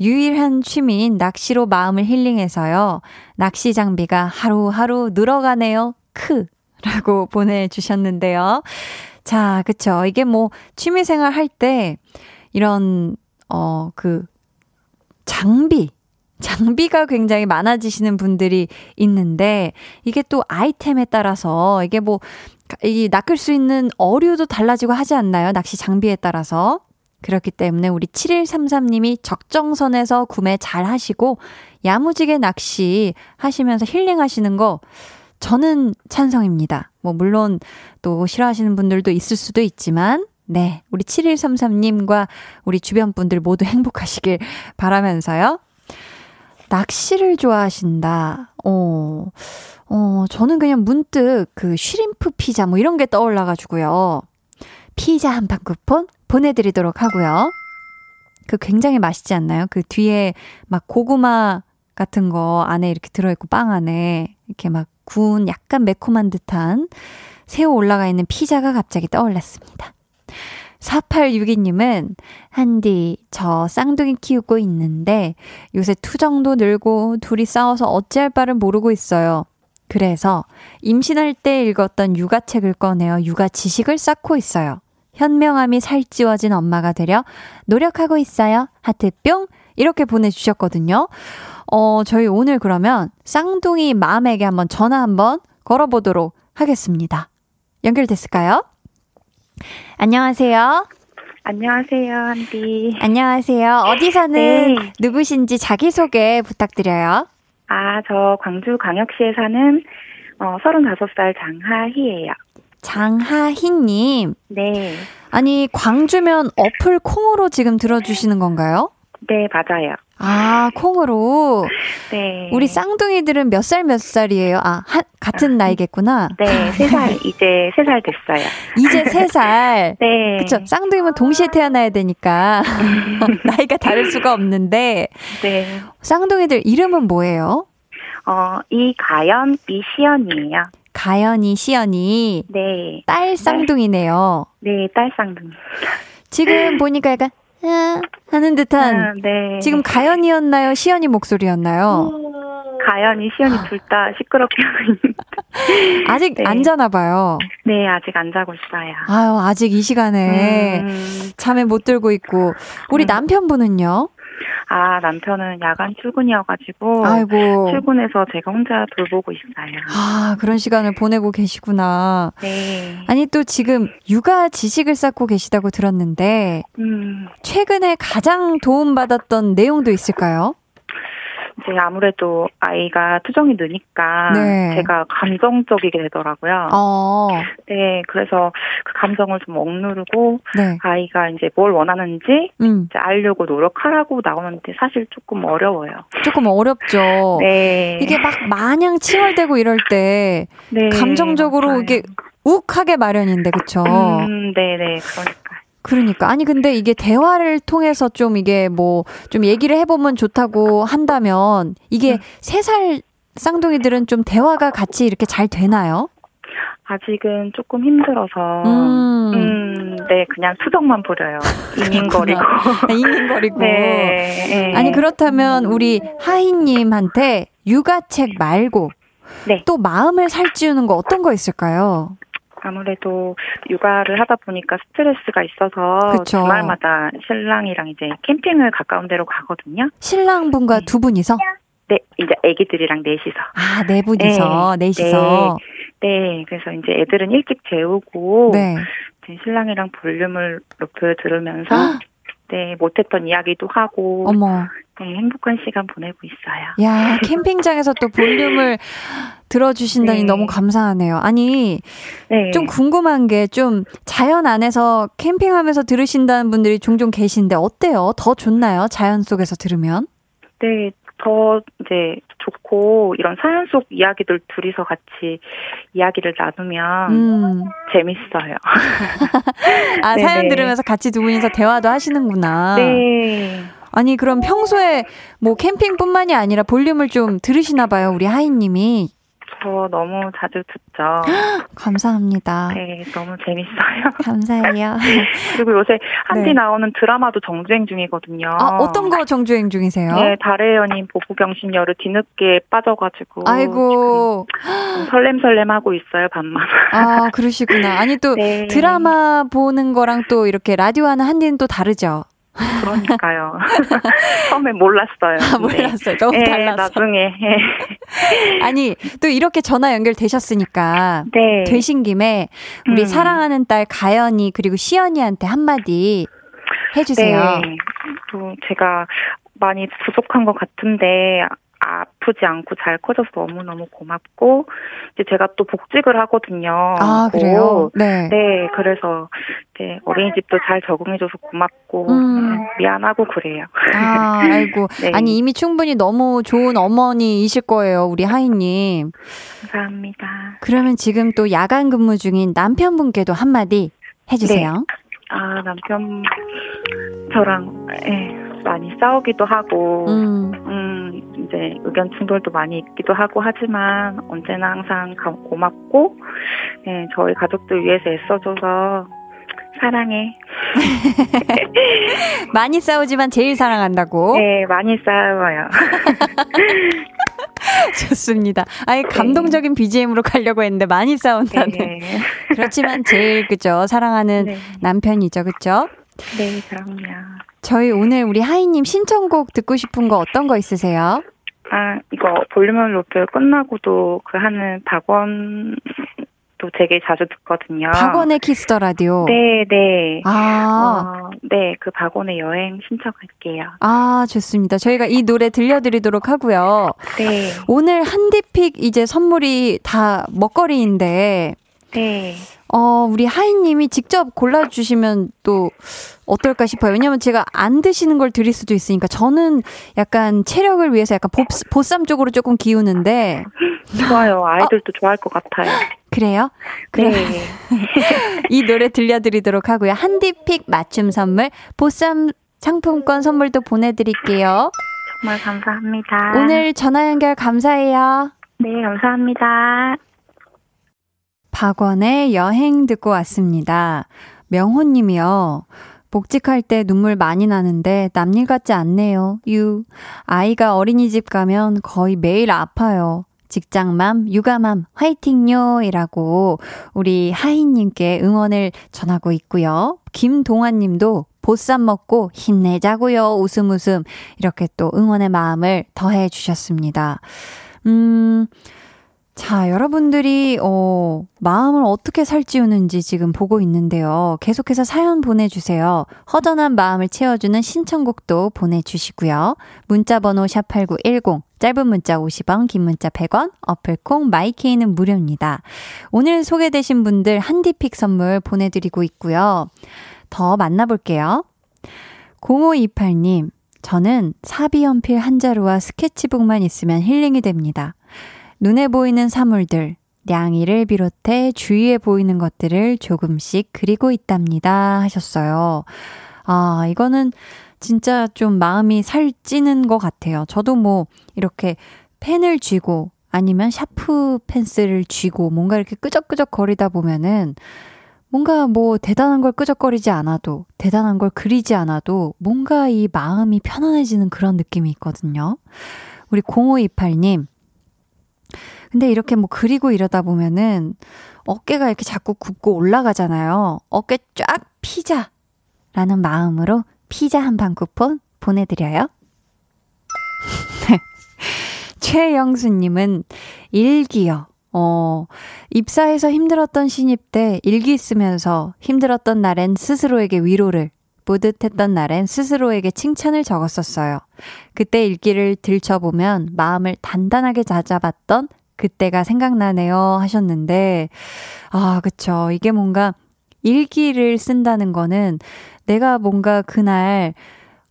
유일한 취미인 낚시로 마음을 힐링해서요. 낚시 장비가 하루하루 늘어가네요. 크. 라고 보내주셨는데요. 자, 그쵸. 이게 뭐, 취미 생활 할 때, 이런, 어, 그, 장비, 장비가 굉장히 많아지시는 분들이 있는데, 이게 또 아이템에 따라서, 이게 뭐, 이 낚을 수 있는 어류도 달라지고 하지 않나요? 낚시 장비에 따라서. 그렇기 때문에 우리 7133님이 적정선에서 구매 잘 하시고 야무지게 낚시 하시면서 힐링 하시는 거 저는 찬성입니다. 뭐 물론 또 싫어하시는 분들도 있을 수도 있지만 네, 우리 7133님과 우리 주변 분들 모두 행복하시길 바라면서요. 낚시를 좋아하신다. 어, 어, 저는 그냥 문득 그 쉬림프 피자 뭐 이런 게 떠올라가지고요. 피자 한 판 쿠폰 보내드리도록 하고요. 그 굉장히 맛있지 않나요? 그 뒤에 막 고구마 같은 거 안에 이렇게 들어있고 빵 안에 이렇게 막 구운 약간 매콤한 듯한 새우 올라가 있는 피자가 갑자기 떠올랐습니다. 4862님은, 한디, 저 쌍둥이 키우고 있는데 요새 투정도 늘고 둘이 싸워서 어찌할 바를 모르고 있어요. 그래서 임신할 때 읽었던 육아책을 꺼내어 육아 지식을 쌓고 있어요. 현명함이 살찌워진 엄마가 되려 노력하고 있어요. 하트 뿅! 이렇게 보내주셨거든요. 어, 저희 오늘 그러면 쌍둥이 맘에게 한번 전화 한번 걸어보도록 하겠습니다. 연결됐을까요? 안녕하세요. 안녕하세요, 한디. 안녕하세요. 어디 사는 네. 누구신지 자기소개 부탁드려요. 아, 저 광주 광역시에 사는 어, 35살 장하희예요. 장하희님. 네. 아니, 광주면 어플 콩으로 지금 들어주시는 건가요? 네, 맞아요. 아, 콩으로? 네. 우리 쌍둥이들은 몇 살 몇 살이에요? 아, 한, 같은 아, 나이겠구나. 네, 세 살, 이제 세 살 됐어요. 이제 세 살? 네. 그쵸. 쌍둥이면 동시에 태어나야 되니까. 나이가 다를 수가 없는데. 네. 쌍둥이들 이름은 뭐예요? 어, 이가연, 이시연이에요. 가연이, 시연이. 네. 딸 쌍둥이네요. 네, 딸 쌍둥이. 지금 보니까 약간 아, 하는 듯한 아, 네. 지금 가연이었나요? 시연이 목소리였나요? 가연이, 시연이 둘 다 시끄럽게 아직 네. 안 자나 봐요. 네, 아직 안 자고 있어요. 아유, 아직 이 시간에 음. 잠에 못 들고 있고 우리 음. 남편분은요? 아, 남편은 야간 출근이어가지고. 아이고. 출근해서 제가 혼자 돌보고 있어요. 아, 그런 시간을 보내고 계시구나. 네. 아니, 또 지금 육아 지식을 쌓고 계시다고 들었는데. 음. 최근에 가장 도움받았던 내용도 있을까요? 이제 아무래도 아이가 투정이 느니까 네. 제가 감정적이게 되더라고요. 어. 네, 그래서 그 감정을 좀 억누르고 네. 아이가 이제 뭘 원하는지 음. 이제 알려고 노력하라고 나오는데 사실 조금 어려워요. 조금 어렵죠. 네. 이게 막 마냥 칭얼대고 이럴 때 네, 감정적으로 맞아요. 이게 욱하게 마련인데 그쵸? 음, 네네 네, 그러니까. 그러니까 아니 근데 이게 대화를 통해서 좀 이게 뭐 좀 얘기를 해보면 좋다고 한다면 이게 세살 음. 쌍둥이들은 좀 대화가 같이 이렇게 잘 되나요? 아직은 조금 힘들어서 음, 음 네 그냥 투정만 부려요. 잉잉거리고 잉잉거리고. 네, 네. 아니 그렇다면 우리 하희님한테 육아책 말고 네. 또 마음을 살찌우는 거 어떤 거 있을까요? 아무래도 육아를 하다 보니까 스트레스가 있어서 그쵸. 주말마다 신랑이랑 이제 캠핑을 가까운 데로 가거든요. 신랑분과 네. 두 분이서? 네, 이제 애기들이랑 넷이서. 아, 네 분이서, 네, 넷이서. 네, 네, 그래서 이제 애들은 일찍 재우고, 네. 신랑이랑 볼륨을 높여 들으면서, 네, 못했던 이야기도 하고. 어머. 네, 행복한 시간 보내고 있어요. 야, 캠핑장에서 또 볼륨을 들어주신다니 네. 너무 감사하네요. 아니, 네. 좀 궁금한 게 좀 자연 안에서 캠핑하면서 들으신다는 분들이 종종 계신데 어때요? 더 좋나요? 자연 속에서 들으면? 네, 더 이제 좋고 이런 사연 속 이야기들 둘이서 같이 이야기를 나누면 음. 재밌어요. 아, 사연 들으면서 같이 두 분이서 대화도 하시는구나. 네. 아니 그럼 평소에 뭐 캠핑뿐만이 아니라 볼륨을 좀 들으시나 봐요, 우리 하이님이. 저 너무 자주 듣죠. 감사합니다. 네, 너무 재밌어요. 감사해요. 그리고 요새 한디 네. 나오는 드라마도 정주행 중이거든요. 아, 어떤 거 정주행 중이세요? 네, 달의 연인 보부경신여를 뒤늦게 빠져가지고. 아이고. 설렘설렘 하고 있어요, 밤만. 아, 그러시구나. 아니, 또 네. 드라마 보는 거랑 또 이렇게 라디오 하는 한디는 또 다르죠? 그러니까요. 처음에 몰랐어요. 아, 몰랐어요. 너무 네, 달라서. 나중에. 아니, 또 이렇게 전화 연결되셨으니까. 네. 되신 김에 우리 음. 사랑하는 딸 가연이 그리고 시연이한테 한마디 해주세요. 네. 또 제가 많이 부족한 것 같은데 아프지 않고 잘 커져서 너무너무 고맙고 이제 제가 또 복직을 하거든요. 아, 그래요? 네. 네, 그래서 네, 어린이집도 잘 적응해줘서 고맙고 음. 네, 미안하고 그래요. 아, 아이고. 네. 아니 이미 충분히 너무 좋은 어머니이실 거예요, 우리 하이님. 감사합니다. 그러면 지금 또 야간 근무 중인 남편분께도 한마디 해주세요. 네. 아, 남편 저랑 예, 많이 싸우기도 하고, 음. 음, 이제 의견 충돌도 많이 있기도 하고 하지만 언제나 항상 고맙고, 예, 저희 가족들 위해서 애써줘서 사랑해. 많이 싸우지만 제일 사랑한다고? 네, 많이 싸워요. 좋습니다. 아예 네. 감동적인 BGM으로 가려고 했는데 많이 싸운다는. 네. 그렇지만 제일 그죠 사랑하는 네. 남편이죠, 그죠? 네, 그럼요. 저희 오늘 우리 하이님 신청곡 듣고 싶은 거 어떤 거 있으세요? 아, 이거 볼륨을 높여 끝나고도 그 하는 박원 또 되게 자주 듣거든요. 박원의 키스 더 라디오. 네, 네. 아, 어, 네, 그 박원의 여행 신청할게요. 아, 좋습니다. 저희가 이 노래 들려드리도록 하고요. 네. 오늘 한디 pick 이제 선물이 다 먹거리인데. 네. 어, 우리 하이님이 직접 골라주시면 또 어떨까 싶어요. 왜냐면 제가 안 드시는 걸 드릴 수도 있으니까 저는 약간 체력을 위해서 약간 보, 보쌈 쪽으로 조금 기우는데. 좋아요. 아이들도 어. 좋아할 것 같아요. 그래요? 그래. 네. 이 노래 들려드리도록 하고요. 한디픽 맞춤 선물, 보쌈 상품권 선물도 보내드릴게요. 정말 감사합니다. 오늘 전화 연결 감사해요. 네, 감사합니다. 박원의 여행 듣고 왔습니다. 명호님이요. 복직할 때 눈물 많이 나는데 남일 같지 않네요. 유. 아이가 어린이집 가면 거의 매일 아파요. 직장맘, 육아맘, 화이팅요! 이라고 우리 하이님께 응원을 전하고 있고요. 김동환 님도 보쌈 먹고 힘내자고요. 웃음 웃음. 이렇게 또 응원의 마음을 더해 주셨습니다. 음, 자, 여러분들이, 어, 마음을 어떻게 살찌우는지 지금 보고 있는데요. 계속해서 사연 보내주세요. 허전한 마음을 채워주는 신청곡도 보내주시고요. 문자번호 샵8910, 짧은 문자 50원, 긴 문자 100원, 어플콩, 마이케이는 무료입니다. 오늘 소개되신 분들 한디픽 선물 보내드리고 있고요. 더 만나볼게요. 0528님, 저는 4B연필 한 자루와 스케치북만 있으면 힐링이 됩니다. 눈에 보이는 사물들, 냥이를 비롯해 주위에 보이는 것들을 조금씩 그리고 있답니다. 하셨어요. 아, 이거는 진짜 좀 마음이 살찌는 것 같아요. 저도 뭐 이렇게 펜을 쥐고 아니면 샤프 펜슬을 쥐고 뭔가 이렇게 끄적끄적 거리다 보면은 뭔가 뭐 대단한 걸 끄적거리지 않아도 대단한 걸 그리지 않아도 뭔가 이 마음이 편안해지는 그런 느낌이 있거든요. 우리 0528님, 근데 이렇게 뭐 그리고 이러다 보면은 어깨가 이렇게 자꾸 굽고 올라가잖아요. 어깨 쫙 피자! 라는 마음으로 피자 한 판 쿠폰 보내드려요. 네. 최영수님은 일기요. 어, 입사해서 힘들었던 신입 때 일기 쓰면서 힘들었던 날엔 스스로에게 위로를, 뿌듯했던 날엔 스스로에게 칭찬을 적었었어요. 그때 일기를 들춰보면 마음을 단단하게 다잡았던 그때가 생각나네요 하셨는데, 아, 그쵸. 이게 뭔가 일기를 쓴다는 거는 내가 뭔가 그날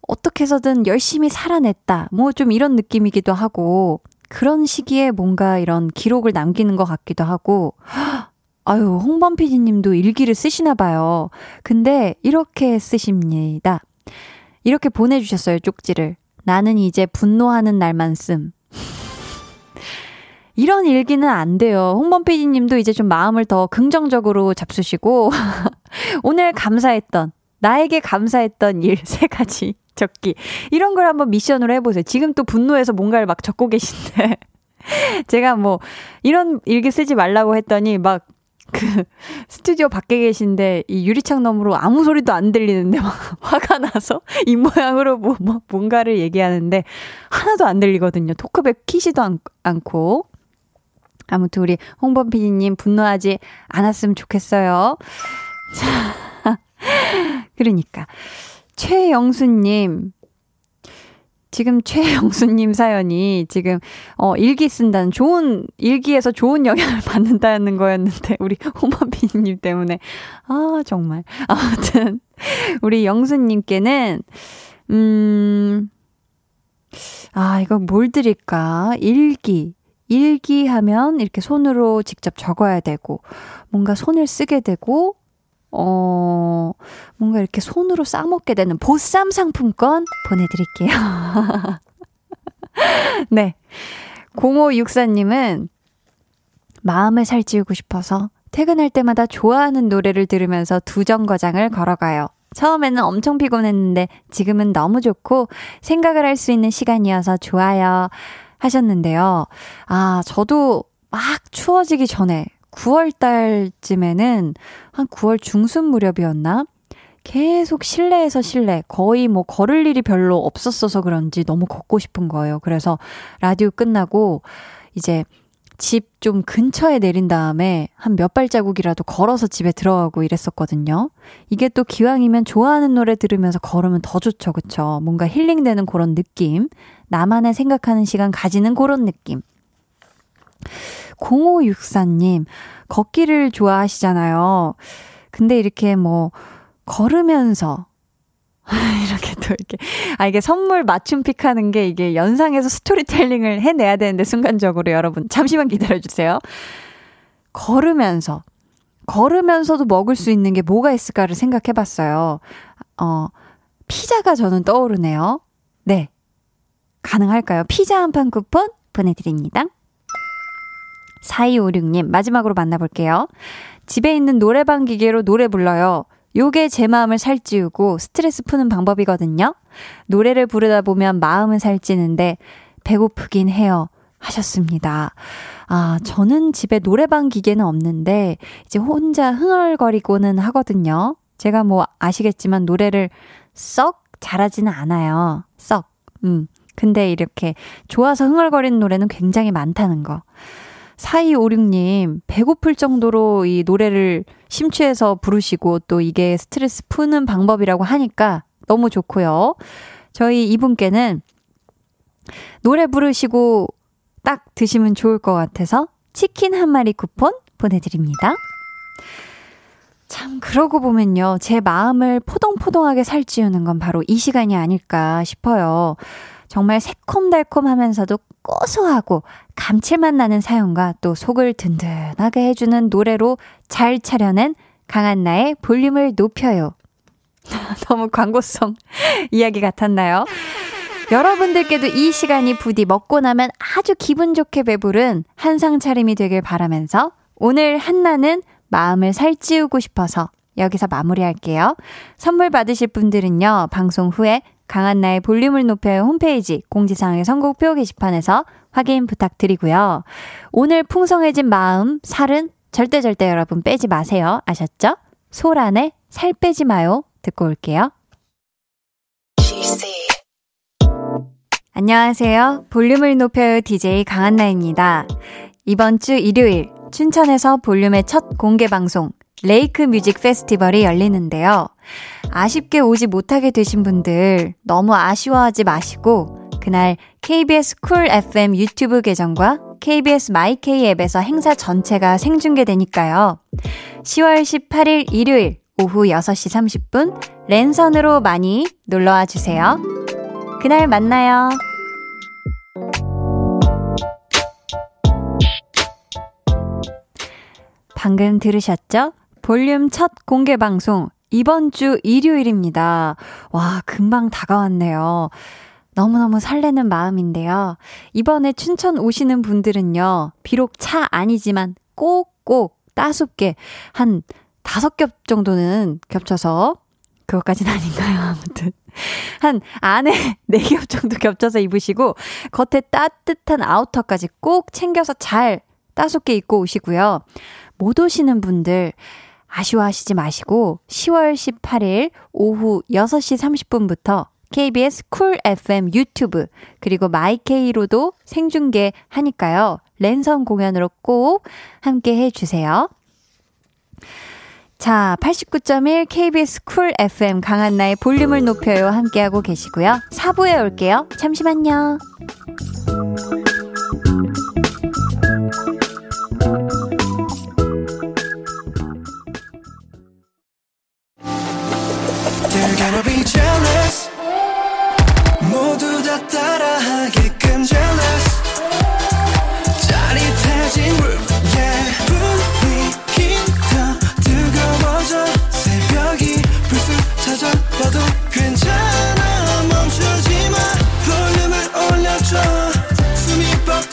어떻게 해서든 열심히 살아냈다. 뭐 좀 이런 느낌이기도 하고, 그런 시기에 뭔가 이런 기록을 남기는 것 같기도 하고, 아유, 홍범 PD님도 일기를 쓰시나 봐요. 근데 이렇게 쓰십니다. 이렇게 보내주셨어요, 쪽지를. 나는 이제 분노하는 날만 씀. 이런 일기는 안 돼요. 홍범 PD님도 이제 좀 마음을 더 긍정적으로 잡수시고, 오늘 감사했던, 나에게 감사했던 일 세 가지 적기. 이런 걸 한번 미션으로 해보세요. 지금 또 분노해서 뭔가를 막 적고 계신데. 제가 뭐, 이런 일기 쓰지 말라고 했더니 막, 그, 스튜디오 밖에 계신데, 이 유리창 너머로 아무 소리도 안 들리는데, 막, 화가 나서, 이 모양으로 뭐, 뭐, 뭔가를 얘기하는데, 하나도 안 들리거든요. 토크백 키지도 않, 않고. 아무튼 우리 홍범 PD님 분노하지 않았으면 좋겠어요. 자, 그러니까. 최영수님, 지금 최영수님 사연이 지금, 어, 일기 쓴다는 좋은, 일기에서 좋은 영향을 받는다는 거였는데, 우리 홍범빈님 때문에. 아, 정말. 아무튼, 우리 영수님께는, 음, 아, 이거 뭘 드릴까? 일기. 일기하면 이렇게 손으로 직접 적어야 되고, 뭔가 손을 쓰게 되고, 어, 뭔가 이렇게 손으로 싸먹게 되는 보쌈 상품권 보내드릴게요. 네. 0564님은 마음을 살찌우고 싶어서 퇴근할 때마다 좋아하는 노래를 들으면서 두 정거장을 걸어가요. 처음에는 엄청 피곤했는데 지금은 너무 좋고 생각을 할 수 있는 시간이어서 좋아요. 하셨는데요. 아, 저도 막 추워지기 전에 9월 달쯤에는 한 9월 중순 무렵이었나? 계속 실내에서 실내, 거의 뭐 걸을 일이 별로 없었어서 그런지 너무 걷고 싶은 거예요. 그래서 라디오 끝나고 이제 집 좀 근처에 내린 다음에 한 몇 발자국이라도 걸어서 집에 들어가고 이랬었거든요. 이게 또 기왕이면 좋아하는 노래 들으면서 걸으면 더 좋죠. 그쵸? 뭔가 힐링되는 그런 느낌. 나만의 생각하는 시간 가지는 그런 느낌. 0564님, 걷기를 좋아하시잖아요. 근데 이렇게 뭐, 걸으면서, 이렇게 또 이렇게, 아, 이게 선물 맞춤 픽 하는 게 이게 연상에서 스토리텔링을 해내야 되는데 순간적으로 여러분, 잠시만 기다려 주세요. 걸으면서, 걸으면서도 먹을 수 있는 게 뭐가 있을까를 생각해 봤어요. 어, 피자가 저는 떠오르네요. 네. 가능할까요? 피자 한 판 쿠폰 보내 드립니다. 4256님, 마지막으로 만나 볼게요. 집에 있는 노래방 기계로 노래 불러요. 요게 제 마음을 살찌우고 스트레스 푸는 방법이거든요. 노래를 부르다 보면 마음은 살찌는데 배고프긴 해요. 하셨습니다. 아, 저는 집에 노래방 기계는 없는데 이제 혼자 흥얼거리고는 하거든요. 제가 뭐 아시겠지만 노래를 썩 잘하지는 않아요. 썩. 음. 근데 이렇게 좋아서 흥얼거리는 노래는 굉장히 많다는 거. 4256님, 배고플 정도로 이 노래를 심취해서 부르시고 또 이게 스트레스 푸는 방법이라고 하니까 너무 좋고요. 저희 이분께는 노래 부르시고 딱 드시면 좋을 것 같아서 치킨 한 마리 쿠폰 보내드립니다. 참, 그러고 보면요. 제 마음을 포동포동하게 살찌우는 건 바로 이 시간이 아닐까 싶어요. 정말 새콤달콤 하면서도 고소하고 감칠맛 나는 사연과 또 속을 든든하게 해주는 노래로 잘 차려낸 강한나의 볼륨을 높여요. 너무 광고성 이야기 같았나요? 여러분들께도 이 시간이 부디 먹고 나면 아주 기분 좋게 배부른 한상 차림이 되길 바라면서 오늘 한나는 마음을 살찌우고 싶어서 여기서 마무리할게요. 선물 받으실 분들은요, 방송 후에 강한나의 볼륨을 높여요 홈페이지 공지사항의 선곡표 게시판에서 확인 부탁드리고요. 오늘 풍성해진 마음, 살은 절대 절대 여러분 빼지 마세요. 아셨죠? 소란에 살 빼지 마요. 듣고 올게요. 안녕하세요. 볼륨을 높여요 DJ 강한나입니다. 이번 주 일요일 춘천에서 볼륨의 첫 공개 방송 Lake Music Festival이 열리는데요. 아쉽게 오지 못하게 되신 분들 너무 아쉬워하지 마시고 그날 KBS 쿨 FM 유튜브 계정과 KBS 마이케이 앱에서 행사 전체가 생중계되니까요. 10월 18일 일요일 오후 6시 30분 랜선으로 많이 놀러와 주세요. 그날 만나요. 방금 들으셨죠? 볼륨 첫 공개 방송 이번 주 일요일입니다. 와, 금방 다가왔네요. 너무너무 설레는 마음인데요. 이번에 춘천 오시는 분들은요, 비록 차 아니지만 꼭꼭 따숩게 한 다섯 겹 정도는 겹쳐서, 그것까진 아닌가요? 아무튼. 한 안에 네 겹 정도 겹쳐서 입으시고, 겉에 따뜻한 아우터까지 꼭 챙겨서 잘 따숩게 입고 오시고요. 못 오시는 분들, 아쉬워하시지 마시고 10월 18일 오후 6시 30분부터 KBS 쿨 FM 유튜브 그리고 마이케이로도 생중계 하니까요. 랜선 공연으로 꼭 함께 해주세요. 자, 89.1 KBS 쿨 FM 강한나의 볼륨을 높여요 함께하고 계시고요. 4부에 올게요. 잠시만요.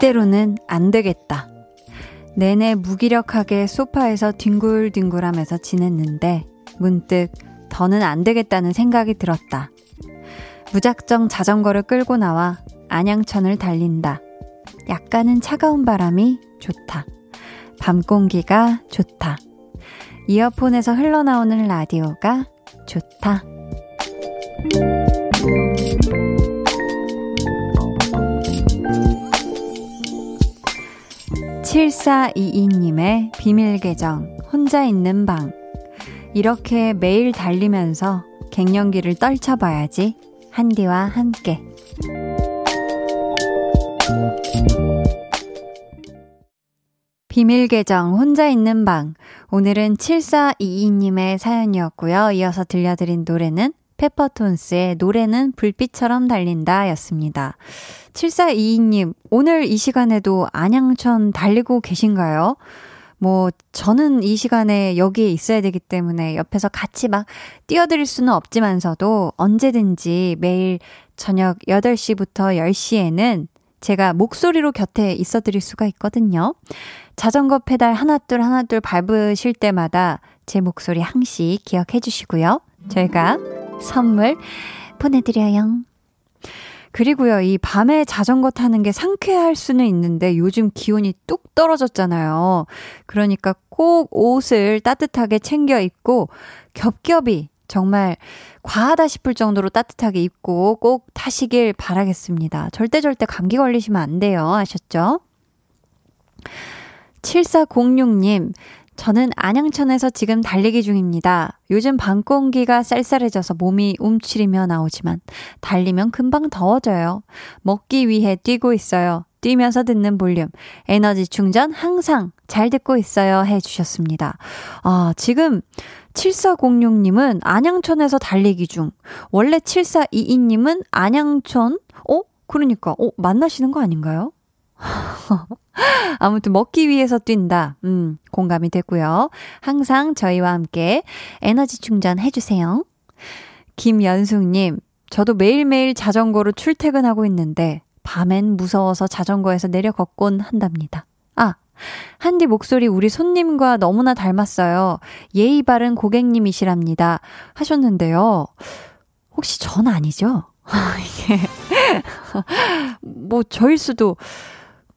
이대로는 안 되겠다. 내내 무기력하게 소파에서 뒹굴뒹굴하면서 지냈는데 문득 더는 안 되겠다는 생각이 들었다. 무작정 자전거를 끌고 나와 안양천을 달린다. 약간은 차가운 바람이 좋다. 밤 공기가 좋다. 이어폰에서 흘러나오는 라디오가 좋다. 7422님의 비밀 계정, 혼자 있는 방. 이렇게 매일 달리면서 갱년기를 떨쳐봐야지. 한디와 함께. 비밀 계정 혼자 있는 방. 오늘은 7422님의 사연이었고요. 이어서 들려드린 노래는 페퍼톤스의 노래는 불빛처럼 달린다 였습니다. 7422님, 오늘 이 시간에도 안양천 달리고 계신가요? 뭐, 저는 이 시간에 여기에 있어야 되기 때문에 옆에서 같이 막 뛰어드릴 수는 없지만서도 언제든지 매일 저녁 8시부터 10시에는 제가 목소리로 곁에 있어 드릴 수가 있거든요. 자전거 페달 하나둘 하나둘 밟으실 때마다 제 목소리 항시 기억해 주시고요. 저희가 선물 보내드려요. 그리고요, 이 밤에 자전거 타는 게 상쾌할 수는 있는데 요즘 기온이 뚝 떨어졌잖아요. 그러니까 꼭 옷을 따뜻하게 챙겨 입고 겹겹이 정말 과하다 싶을 정도로 따뜻하게 입고 꼭 타시길 바라겠습니다. 절대 절대 감기 걸리시면 안 돼요. 아셨죠? 7406님, 저는 안양천에서 지금 달리기 중입니다. 요즘 밤 공기가 쌀쌀해져서 몸이 움츠리며 나오지만 달리면 금방 더워져요. 먹기 위해 뛰고 있어요. 뛰면서 듣는 볼륨. 에너지 충전 항상 잘 듣고 있어요. 해 주셨습니다. 아, 지금 7406님은 안양천에서 달리기 중. 원래 7422님은 안양천? 어? 그러니까, 어, 만나시는 거 아닌가요? 아무튼 먹기 위해서 뛴다. 음, 공감이 됐고요. 항상 저희와 함께 에너지 충전 해 주세요. 김연숙 님, 저도 매일매일 자전거로 출퇴근하고 있는데 밤엔 무서워서 자전거에서 내려 걷곤 한답니다. 아, 한디 목소리 우리 손님과 너무나 닮았어요. 예의 바른 고객님이시랍니다. 하셨는데요. 혹시 전 아니죠? 이게, 뭐, 저일 수도.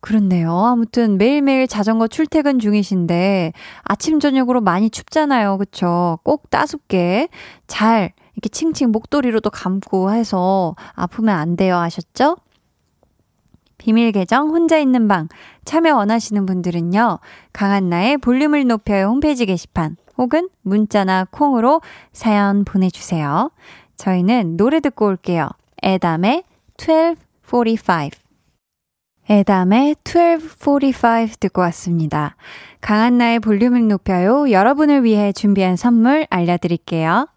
그렇네요. 아무튼 매일매일 자전거 출퇴근 중이신데 아침 저녁으로 많이 춥잖아요. 그쵸? 꼭 따숩게 잘 이렇게 칭칭 목도리로도 감고 해서 아프면 안 돼요. 아셨죠? 비밀 계정 혼자 있는 방 참여 원하시는 분들은요. 강한나의 볼륨을 높여요 홈페이지 게시판 혹은 문자나 콩으로 사연 보내주세요. 저희는 노래 듣고 올게요. 에담의 1245 에담의 1245 듣고 왔습니다. 강한나의 볼륨을 높여요. 여러분을 위해 준비한 선물 알려드릴게요.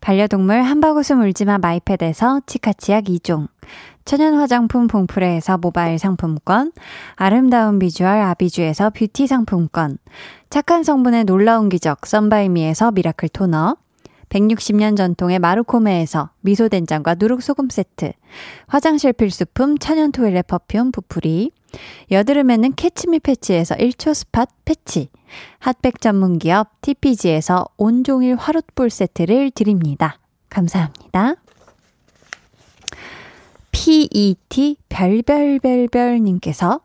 반려동물 한바구음 울지마 마이펫에서 치카치약 2종, 천연 화장품 봉프레에서 모바일 상품권, 아름다운 비주얼 아비주에서 뷰티 상품권, 착한 성분의 놀라운 기적 썬바이미에서 미라클 토너, 160년 전통의 마루코메에서 미소된장과 누룩소금 세트, 화장실 필수품 천연 toilet perfume 부풀이, 여드름에는 캐치미 패치에서 1초 spot 패치, 핫백 전문 기업 TPG에서 온종일 화롯불 세트를 드립니다. 감사합니다. PET 별별별별님께서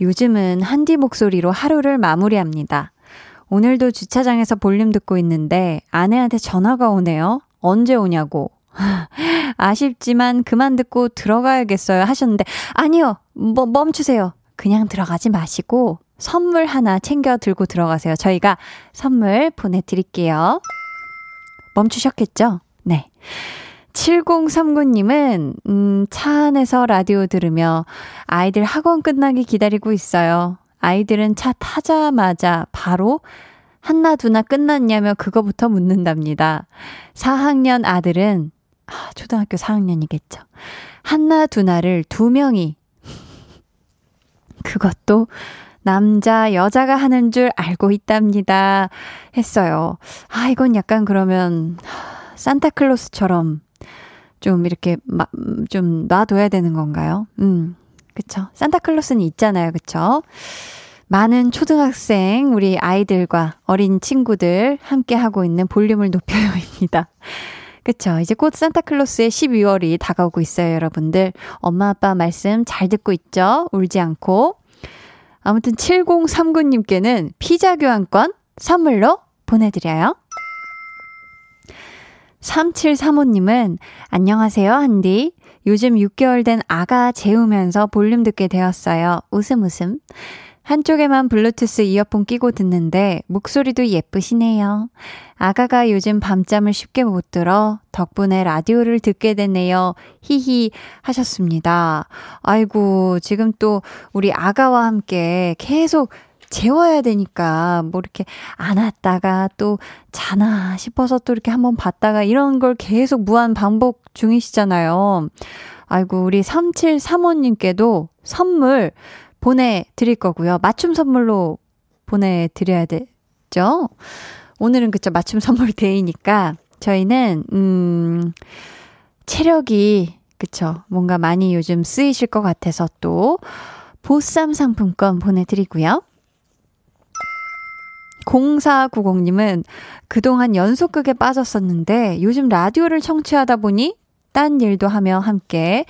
요즘은 한디 목소리로 하루를 마무리합니다. 오늘도 주차장에서 볼륨 듣고 있는데 아내한테 전화가 오네요. 언제 오냐고. 아쉽지만 그만 듣고 들어가야겠어요 하셨는데 아니요. 뭐 멈추세요. 그냥 들어가지 마시고 선물 하나 챙겨 들고 들어가세요. 저희가 선물 보내 드릴게요. 멈추셨겠죠? 네. 7039님은, 음, 차 안에서 라디오 들으며 아이들 학원 끝나기 기다리고 있어요. 아이들은 차 타자마자 바로 한나 두나 끝났냐며 그거부터 묻는답니다. 4학년 아들은 아, 초등학교 4학년이겠죠. 한나 두나를 두 명이 그것도 남자, 여자가 하는 줄 알고 있답니다. 했어요. 아, 이건 약간 그러면 산타클로스처럼 좀 이렇게 마, 좀 놔둬야 되는 건가요? 음. 그쵸. 산타클로스는 있잖아요. 그쵸. 많은 초등학생, 우리 아이들과 어린 친구들 함께 하고 있는 볼륨을 높여요입니다. 그쵸. 이제 곧 산타클로스의 12월이 다가오고 있어요, 여러분들. 엄마, 아빠 말씀 잘 듣고 있죠? 울지 않고. 아무튼 7039님께는 피자 교환권 선물로 보내드려요. 3735님은 안녕하세요, 한디. 요즘 6개월 된 아가 재우면서 볼륨 듣게 되었어요. 웃음 웃음. 한쪽에만 블루투스 이어폰 끼고 듣는데 목소리도 예쁘시네요. 아가가 요즘 밤잠을 쉽게 못 들어 덕분에 라디오를 듣게 됐네요. 히히 하셨습니다. 아이고, 지금 또 우리 아가와 함께 계속 재워야 되니까 뭐 이렇게 안았다가 또 자나 싶어서 또 이렇게 한번 봤다가 이런 걸 계속 무한 반복 중이시잖아요. 아이고, 우리 3735님께도 선물 보내드릴 거고요. 맞춤 선물로 보내드려야 되죠? 오늘은 그쵸, 맞춤 선물 데이니까 저희는, 음, 체력이, 그쵸, 뭔가 많이 요즘 쓰이실 것 같아서 또 보쌈 상품권 보내드리고요. 0490님은 그동안 연속극에 빠졌었는데 요즘 라디오를 청취하다 보니 딴 일도 하며 함께,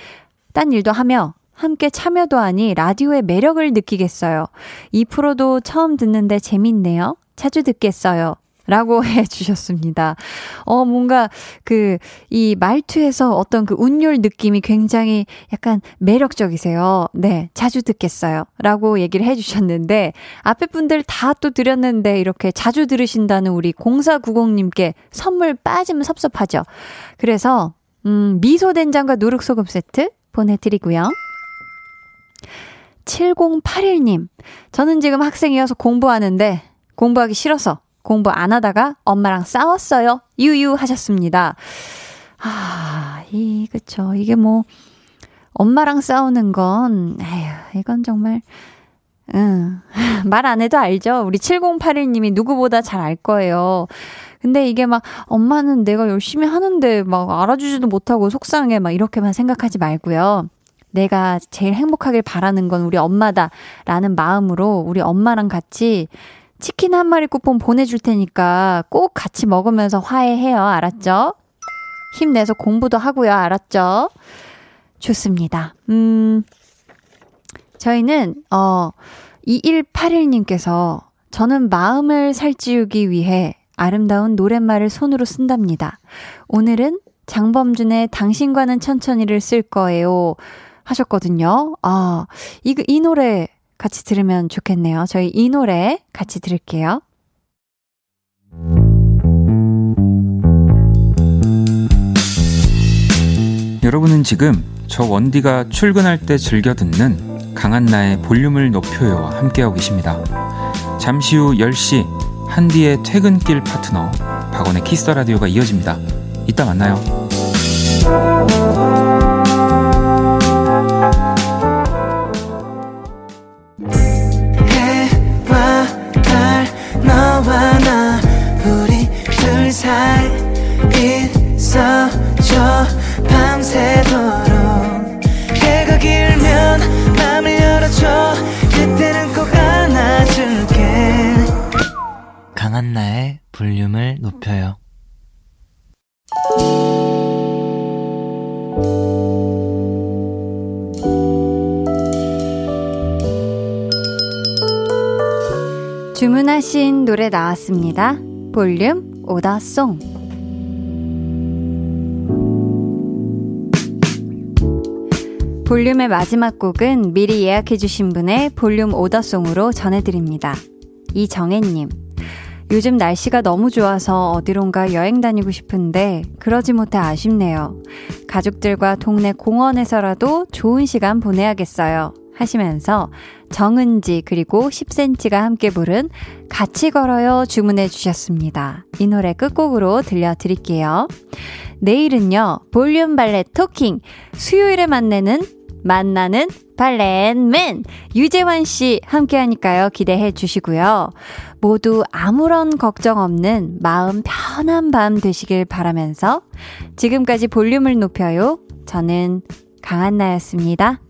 딴 일도 하며 함께 참여도 하니 라디오의 매력을 느끼겠어요. 이 프로도 처음 듣는데 재밌네요. 자주 듣겠어요. 라고 해 주셨습니다. 어, 뭔가 그, 이 말투에서 어떤 그 운율 느낌이 굉장히 약간 매력적이세요. 네, 자주 듣겠어요. 라고 얘기를 해 주셨는데, 앞에 분들 다 또 드렸는데, 이렇게 자주 들으신다는 우리 0490님께 선물 빠지면 섭섭하죠. 그래서, 음, 미소 된장과 누룩소금 세트 보내드리고요. 7081님, 저는 지금 학생이어서 공부하는데, 공부하기 싫어서 공부 안 하다가 엄마랑 싸웠어요. 유유 하셨습니다. 아, 이, 그쵸. 이게 뭐, 엄마랑 싸우는 건, 에휴, 이건 정말, 응. 말 안 해도 알죠? 우리 7081님이 누구보다 잘 알 거예요. 근데 이게 막, 엄마는 내가 열심히 하는데 막 알아주지도 못하고 속상해. 막 이렇게만 생각하지 말고요. 내가 제일 행복하길 바라는 건 우리 엄마다. 라는 마음으로 우리 엄마랑 같이 치킨 한 마리 쿠폰 보내줄 테니까 꼭 같이 먹으면서 화해해요. 알았죠? 힘내서 공부도 하고요. 알았죠? 좋습니다. 음, 저희는, 어, 2181님께서 저는 마음을 살찌우기 위해 아름다운 노랫말을 손으로 쓴답니다. 오늘은 장범준의 당신과는 천천히를 쓸 거예요. 하셨거든요. 아, 이, 이 노래 같이 들으면 좋겠네요. 저희 이 노래 같이 들을게요. 여러분은 지금 저 원디가 출근할 때 즐겨 듣는 강한나의 볼륨을 높여요와 함께하고 계십니다. 잠시 후 10시 한디의 퇴근길 파트너 박원의 키스터 라디오가 이어집니다. 이따 만나요. 주문하신 노래 나왔습니다. 볼륨 오더송. 볼륨의 마지막 곡은 미리 예약해주신 분의 볼륨 오더송으로 전해드립니다. 이정혜님. 요즘 날씨가 너무 좋아서 어디론가 여행 다니고 싶은데 그러지 못해 아쉽네요. 가족들과 동네 공원에서라도 좋은 시간 보내야겠어요. 하시면서 정은지 그리고 10cm가 함께 부른 같이 걸어요 주문해 주셨습니다. 이 노래 끝곡으로 들려드릴게요. 내일은요, 볼륨 발레 토킹, 수요일에 만나는, 만나는 발렌맨 유재환 씨 함께 하니까요. 기대해 주시고요. 모두 아무런 걱정 없는 마음 편한 밤 되시길 바라면서 지금까지 볼륨을 높여요. 저는 강한나였습니다.